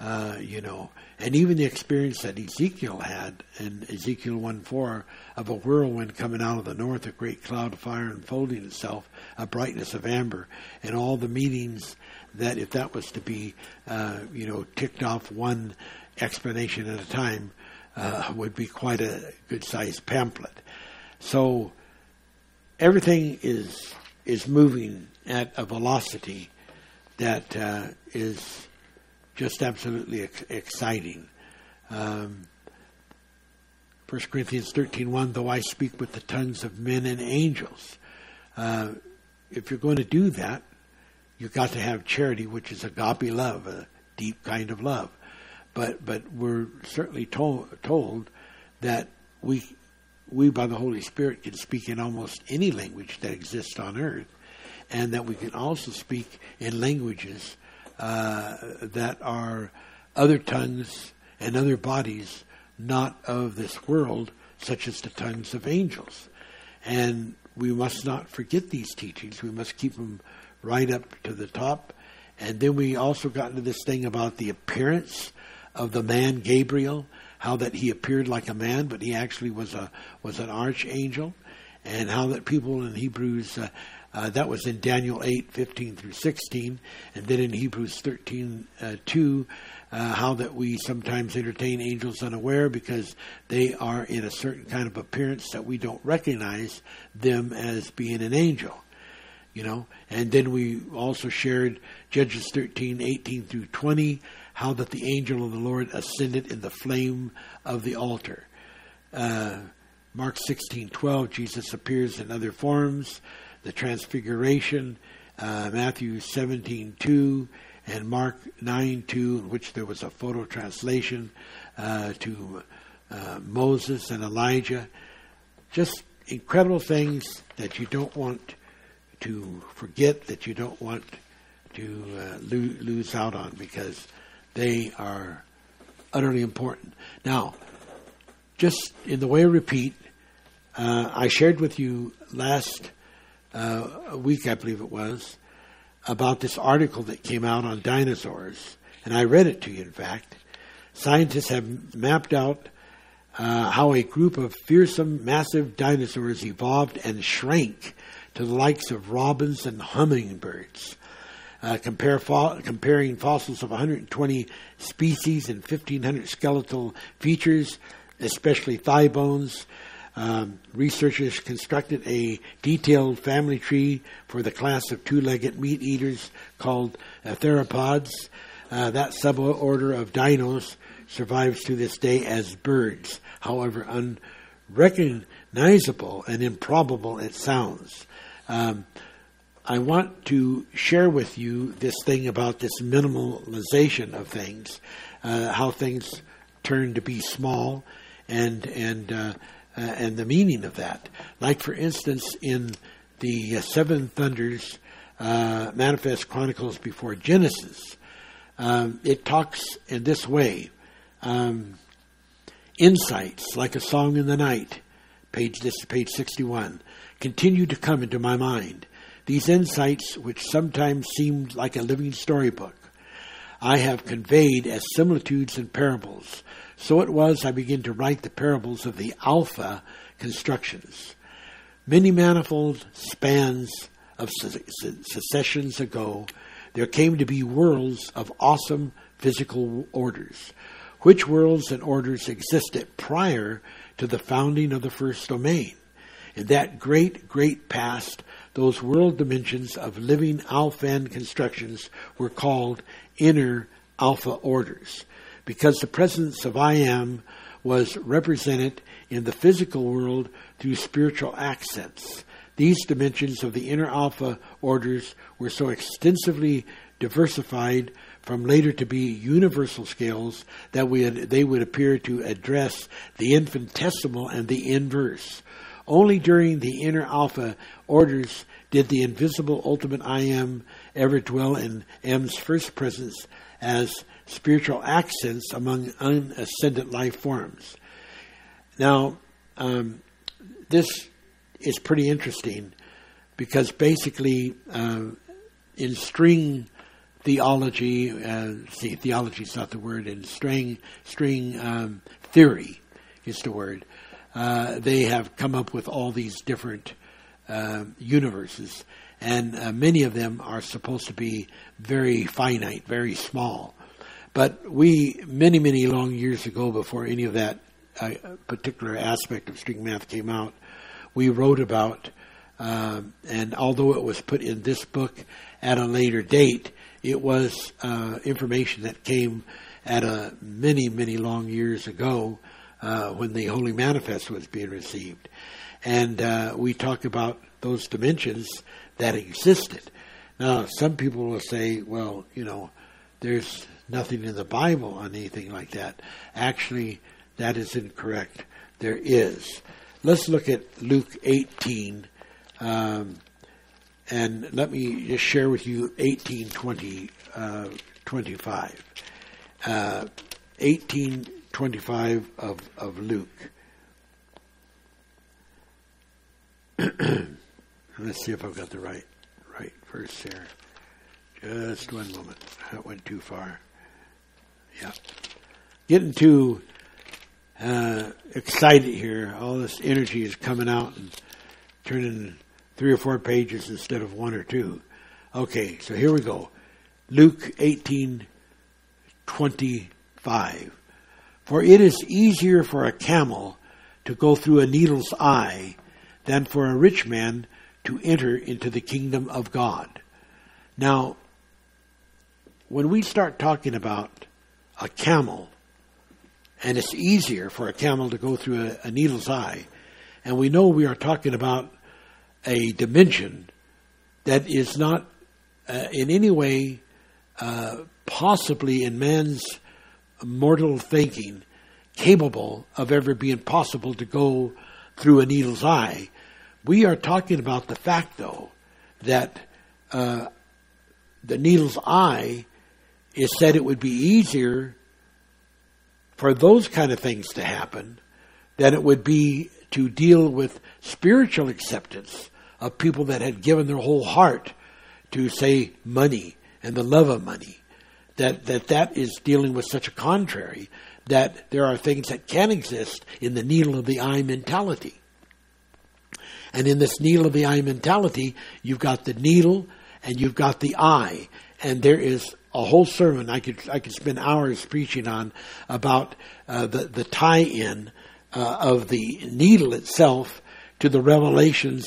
uh, you know, and even the experience that Ezekiel had in Ezekiel 1 4 of a whirlwind coming out of the north, a great cloud of fire unfolding itself, a brightness of amber, and all the meanings that if that was to be, uh, you know, ticked off one explanation at a time, uh, would be quite a good sized pamphlet. So everything is is moving at a velocity that uh, is just absolutely ex- exciting. Um, 1 Corinthians 13.1, though I speak with the tongues of men and angels. Uh, if you're going to do that, you've got to have charity, which is agape love, a deep kind of love but but we're certainly told told that we we by the Holy Spirit can speak in almost any language that exists on earth, and that we can also speak in languages uh, that are other tongues and other bodies not of this world, such as the tongues of angels. And we must not forget these teachings. We must keep them right up to the top. And then we also got into this thing about the appearance of the man Gabriel, how that he appeared like a man, but he actually was a was an archangel, and how that people in Hebrews uh, uh, that was in Daniel 8, 15 through 16, and then in Hebrews 13, uh, 2, uh, how that we sometimes entertain angels unaware because they are in a certain kind of appearance that we don't recognize them as being an angel. You know, and then we also shared Judges 13, 18 through 20, how that the angel of the Lord ascended in the flame of the altar. Uh, Mark 16:12, Jesus appears in other forms, the transfiguration, uh, Matthew 17:2, and Mark 9:2, in which there was a photo translation uh, to uh, Moses and Elijah. Just incredible things that you don't want to forget, that you don't want to uh, lo- lose out on, because they are utterly important. Now, just in the way of repeat, uh, I shared with you last uh, week, I believe it was, about this article that came out on dinosaurs, and I read it to you. In fact, scientists have mapped out uh, how a group of fearsome, massive dinosaurs evolved and shrank to the likes of robins and hummingbirds. Uh, compare fo- comparing fossils of 120 species and 1,500 skeletal features, especially thigh bones. Um, researchers constructed a detailed family tree for the class of two-legged meat eaters called uh, theropods. Uh, that suborder of dinos survives to this day as birds, however unrecognizable and improbable it sounds. Um, I want to share with you this thing about this minimalization of things, uh, how things turn to be small, and and uh, uh, and the meaning of that. Like for instance, in the uh, Seven Thunders uh, Manifest Chronicles before Genesis, um, it talks in this way: um, insights like a song in the night. Page this page sixty one continue to come into my mind these insights, which sometimes seemed like a living storybook, I have conveyed as similitudes and parables. So it was I began to write the parables of the Alpha constructions. Many manifold spans of successions ago, there came to be worlds of awesome physical orders. Which worlds and orders existed prior to the founding of the first domain? In that great, great past, those world dimensions of living Alphan constructions were called inner alpha orders because the presence of I am was represented in the physical world through spiritual accents. These dimensions of the inner alpha orders were so extensively diversified from later to be universal scales that we they would appear to address the infinitesimal and the inverse. Only during the inner alpha orders did the invisible ultimate I am ever dwell in M's first presence as spiritual accents among unascended life forms. Now, um, this is pretty interesting because basically, uh, in string theology, uh, see, theology is not the word, in string string um, theory is the word. Uh, they have come up with all these different uh, universes, and uh, many of them are supposed to be very finite, very small. But we, many, many long years ago, before any of that uh, particular aspect of string math came out, we wrote about, um, and although it was put in this book at a later date, it was uh, information that came at a many, many long years ago uh, when the Holy Manifest was being received. And uh, we talk about those dimensions that existed. Now, some people will say, well, you know, there's nothing in the Bible on anything like that. Actually, that is incorrect. There is. Let's look at Luke 18. Um, and let me just share with you 18, 20, uh, 25. Uh, 18, 25 of, of Luke. Let's see if I've got the right right verse here. Just one moment. That went too far. Yeah. Getting too uh, excited here. All this energy is coming out and turning three or four pages instead of one or two. Okay, so here we go. Luke 18, 25. For it is easier for a camel to go through a needle's eye than for a rich man to enter into the kingdom of God. Now, when we start talking about a camel, and it's easier for a camel to go through a, a needle's eye, and we know we are talking about a dimension that is not uh, in any way uh, possibly in man's mortal thinking capable of ever being possible to go through a needle's eye. We are talking about the fact, though, that uh, the needle's eye is said it would be easier for those kind of things to happen than it would be to deal with spiritual acceptance of people that had given their whole heart to say money and the love of money. That, that that is dealing with such a contrary that there are things that can exist in the needle of the eye mentality. And in this needle of the eye mentality, you've got the needle and you've got the eye. And there is a whole sermon I could I could spend hours preaching on about uh, the the tie-in uh, of the needle itself to the revelations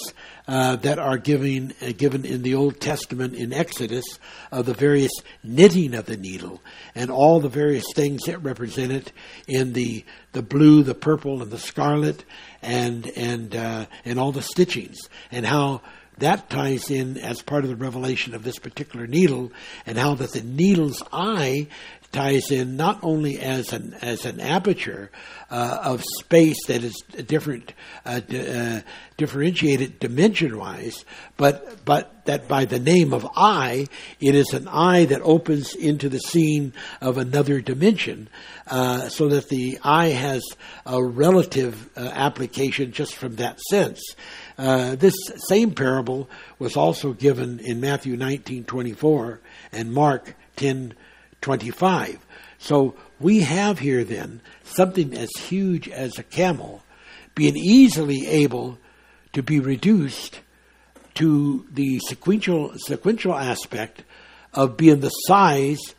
uh, that are given uh, given in the Old Testament in Exodus of the various knitting of the needle and all the various things that represent it in the the blue, the purple, and the scarlet, and and uh, and all the stitchings and how that ties in as part of the revelation of this particular needle, and how that the needle's eye ties in not only as an as an aperture uh, of space that is different, uh, uh, differentiated dimension wise, but but that by the name of eye, it is an eye that opens into the scene of another dimension, uh, so that the eye has a relative uh, application just from that sense. Uh, this same parable was also given in Matthew 19:24 and Mark 10:25. So we have here then something as huge as a camel being easily able to be reduced to the sequential sequential aspect of being the size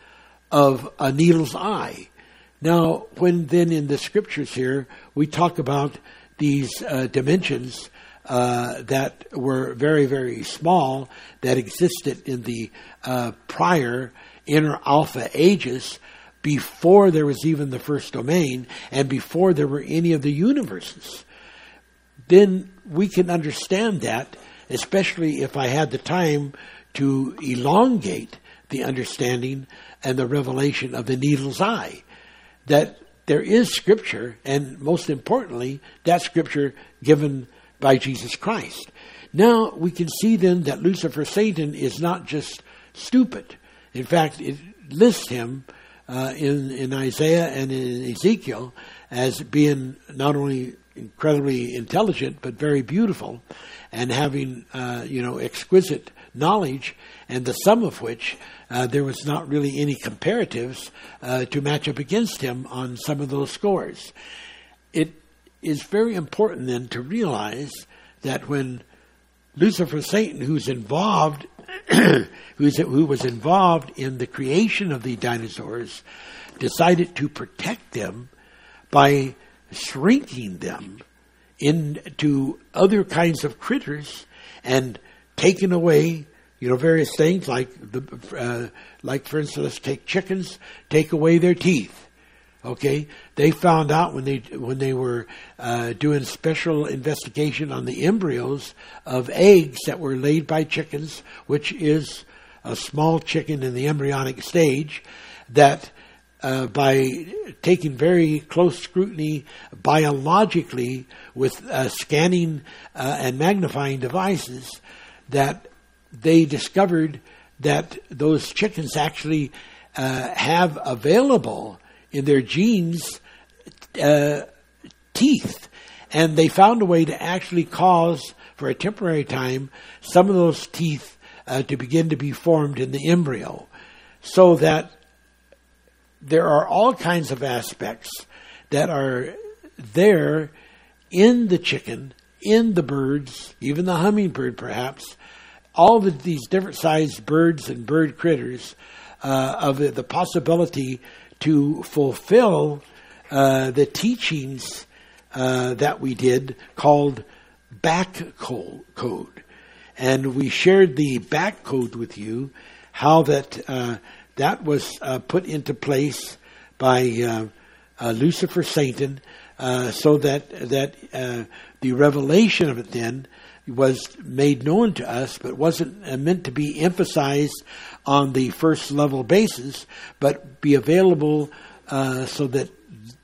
of a needle's eye. Now, when then in the scriptures here we talk about these uh, dimensions uh, that were very, very small that existed in the uh, prior inner alpha ages before there was even the first domain and before there were any of the universes. Then we can understand that, especially if I had the time to elongate the understanding and the revelation of the needle's eye. That there is scripture, and most importantly, that scripture given by Jesus Christ. Now we can see then that Lucifer Satan is not just stupid. In fact, it lists him uh, in, in Isaiah and in Ezekiel as being not only incredibly intelligent but very beautiful and having uh, you know exquisite knowledge and the sum of which uh, there was not really any comparatives uh, to match up against him on some of those scores. It is very important then to realize that when Lucifer Satan, who's involved, who's, who was involved in the creation of the dinosaurs, decided to protect them by shrinking them into other kinds of critters and taking away, you know, various things like the, uh, like for instance, take chickens, take away their teeth Okay, they found out when they when they were uh, doing special investigation on the embryos of eggs that were laid by chickens, which is a small chicken in the embryonic stage, that uh, by taking very close scrutiny biologically with uh, scanning uh, and magnifying devices, that they discovered that those chickens actually uh, have available in their genes uh, teeth. And they found a way to actually cause, for a temporary time, some of those teeth uh, to begin to be formed in the embryo. So that there are all kinds of aspects that are there in the chicken, in the birds, even the hummingbird perhaps, all of these different sized birds and bird critters uh, of the possibility to fulfill uh, the teachings uh, that we did called back code. And we shared the back code with you, how that uh, that was uh, put into place by uh, uh, Lucifer Satan, so that that the revelation of it then was made known to us, but wasn't meant to be emphasized on the first level basis, but be available uh, so that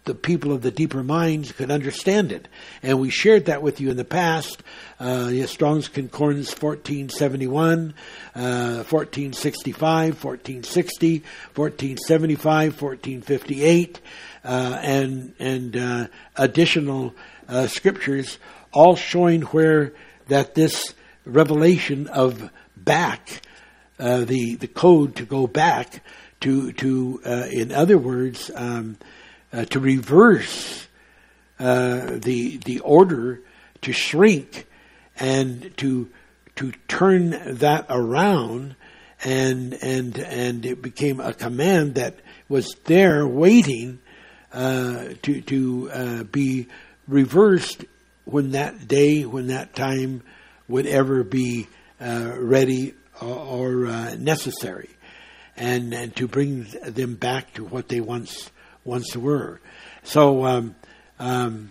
the people of the deeper minds could understand it. And we shared that with you in the past. Uh, Strong's Concordance 1471, uh, 1465, 1460, 1475, 1458, uh, and, and uh, additional uh, scriptures, all showing where that this revelation of back, uh, the the code to go back to to uh, in other words um, uh, to reverse uh, the the order to shrink and to to turn that around and and and it became a command that was there waiting uh, to to be reversed when that day when that time would ever be ready or, or uh, necessary and and to bring them back to what they once once were so um, um,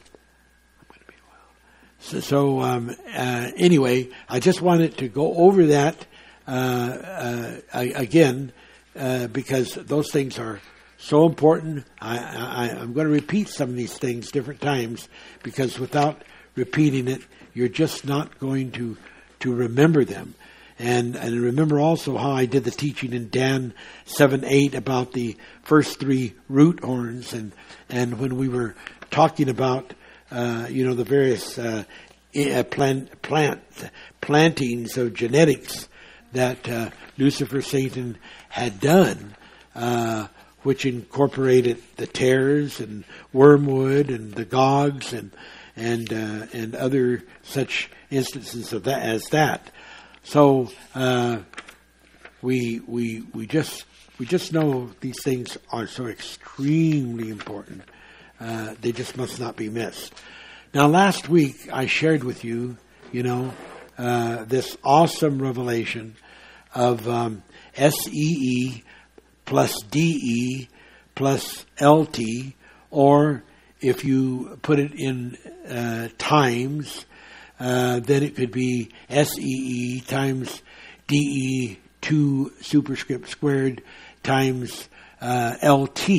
so, so um, uh, anyway, I just wanted to go over that uh, uh, again uh, because those things are so important. I, I, I'm going to repeat some of these things different times because without repeating it, you're just not going to to remember them. And and remember also how I did the teaching in Dan seven eight about the first three root horns and and when we were talking about uh, you know the various uh, plant, plant plantings of genetics that uh, Lucifer Satan had done, uh, which incorporated the tares and wormwood and the gogs and and uh, and other such instances of that as that. So uh, we we we just we just know these things are so extremely important. Uh, they just must not be missed. Now, last week I shared with you, you know, uh, this awesome revelation of um, SEE plus DE plus LT, or if you put it in uh, times, uh, then it could be SEE times DE 2 superscript squared times uh, LT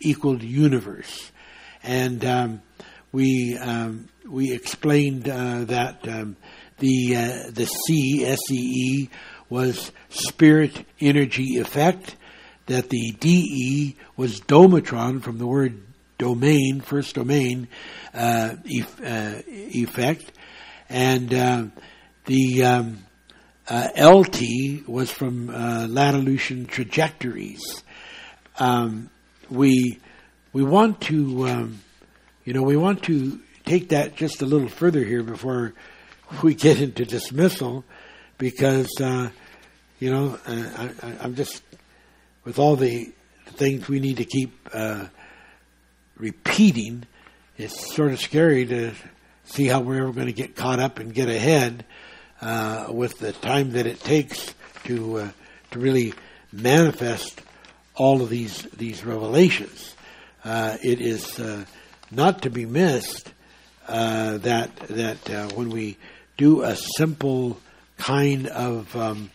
equal universe. And um, we um, we explained uh, that um, the uh, the C S E E was spirit energy effect, that the DE was domatron from the word domain, first domain uh, e- uh, effect, and uh, the um, uh, LT was from uh, Latolution trajectories. Um, we we want to um, you know we want to take that just a little further here before we get into dismissal, because uh, you know uh, I, am just with all the things we need to keep uh, repeating. It's sort of scary to see how we're ever going to get caught up and get ahead uh, with the time that it takes to uh, to really manifest all of these these revelations. Uh, it is not to be missed uh, that that uh, when we do a simple kind of um,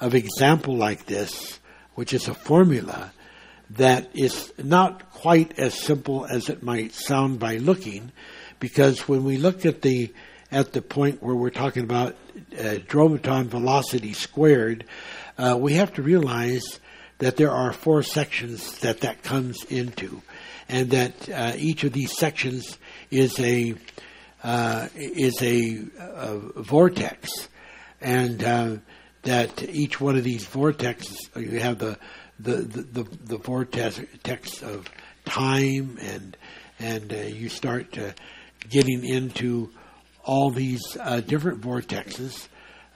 of example like this, which is a formula that is not quite as simple as it might sound by looking, because when we look at the at the point where we're talking about uh, domatron velocity squared, uh, we have to realize that there are four sections that that comes into, and that uh, each of these sections is a uh, is a, a, vortex, and uh, that each one of these vortexes you have the the the, the, the vortex of time, and and uh, you start uh, getting into all these uh, different vortexes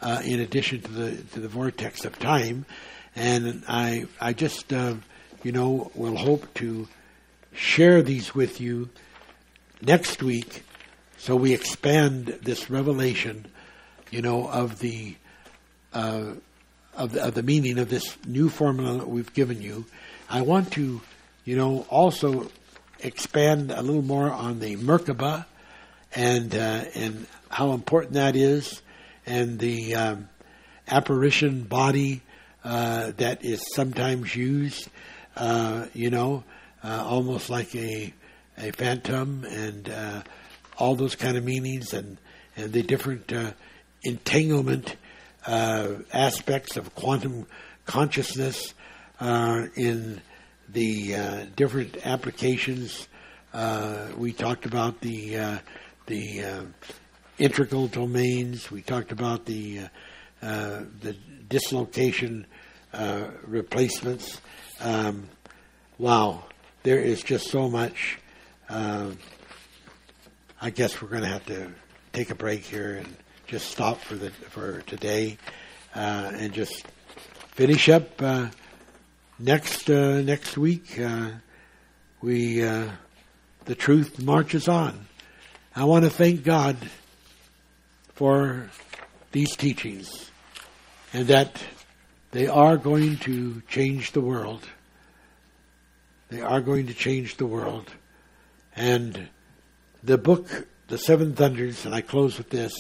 uh, in addition to the to the vortex of time, and I I just you know will hope to share these with you next week, so we expand this revelation, you know, of the uh, of the, of the meaning of this new formula that we've given you. I want to, you know, also expand a little more on the Merkaba and uh, and how important that is, and the um, apparition body uh, that is sometimes used, uh, you know, uh, almost like a a phantom and uh, all those kind of meanings and, and the different uh, entanglement aspects of quantum consciousness in the different applications. We talked about the the integral domains. We talked about the uh, uh, the dislocation uh, replacements. Um, wow, there is just so much. Uh, I guess we're going to have to take a break here and just stop for the for today, uh, and just finish up uh, next uh, next week. Uh, we the truth marches on. I want to thank God for these teachings and that they are going to change the world. They are going to change the world. And the book, The Seven Thunders, and I close with this,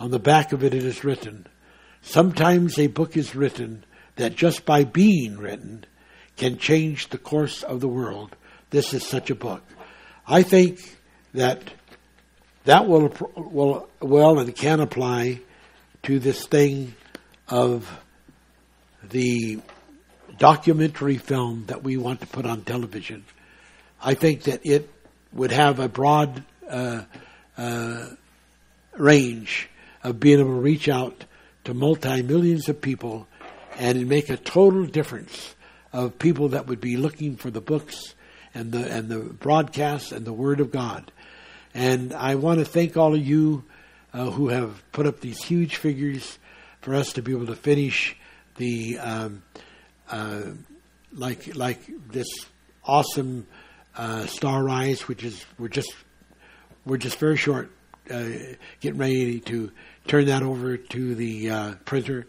on the back of it it is written, sometimes a book is written that just by being written can change the course of the world. This is such a book. I think that that will will well and can apply to this thing of the documentary film that we want to put on television. I think that it would have a broad uh, uh, range of being able to reach out to multi millions of people and make a total difference of people that would be looking for the books and the and the broadcasts and the Word of God. And I want to thank all of you uh, who have put up these huge figures for us to be able to finish the um, uh, like like this awesome uh, star rise, which is we're just we're just very short uh, getting ready to turn that over to the uh, printer.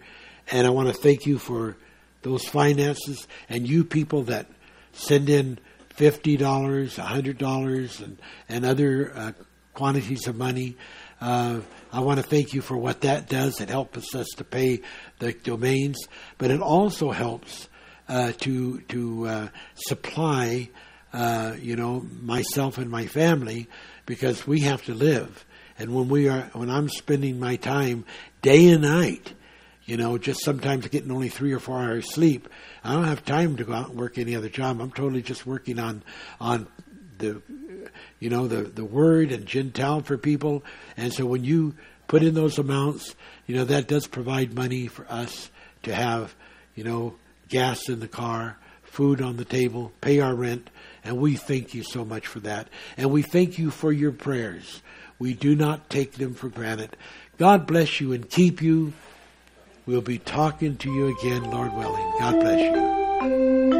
And I want to thank you for those finances and you people that send in fifty dollars, a hundred dollars, and and other uh, quantities of money. Uh, I want to thank you for what that does. It helps us to pay the domains, but it also helps uh, to to uh, supply, uh, you know, myself and my family because we have to live. And when we are, when I'm spending my time day and night you know, just sometimes getting only three or four hours sleep. I don't have time to go out and work any other job. I'm totally just working on on the you know the the word and Gentile for people. And so when you put in those amounts, you know that does provide money for us to have you know gas in the car, food on the table, pay our rent, and we thank you so much for that. And we thank you for your prayers. We do not take them for granted. God bless you and keep you. We'll be talking to you again, Lord willing. God bless you.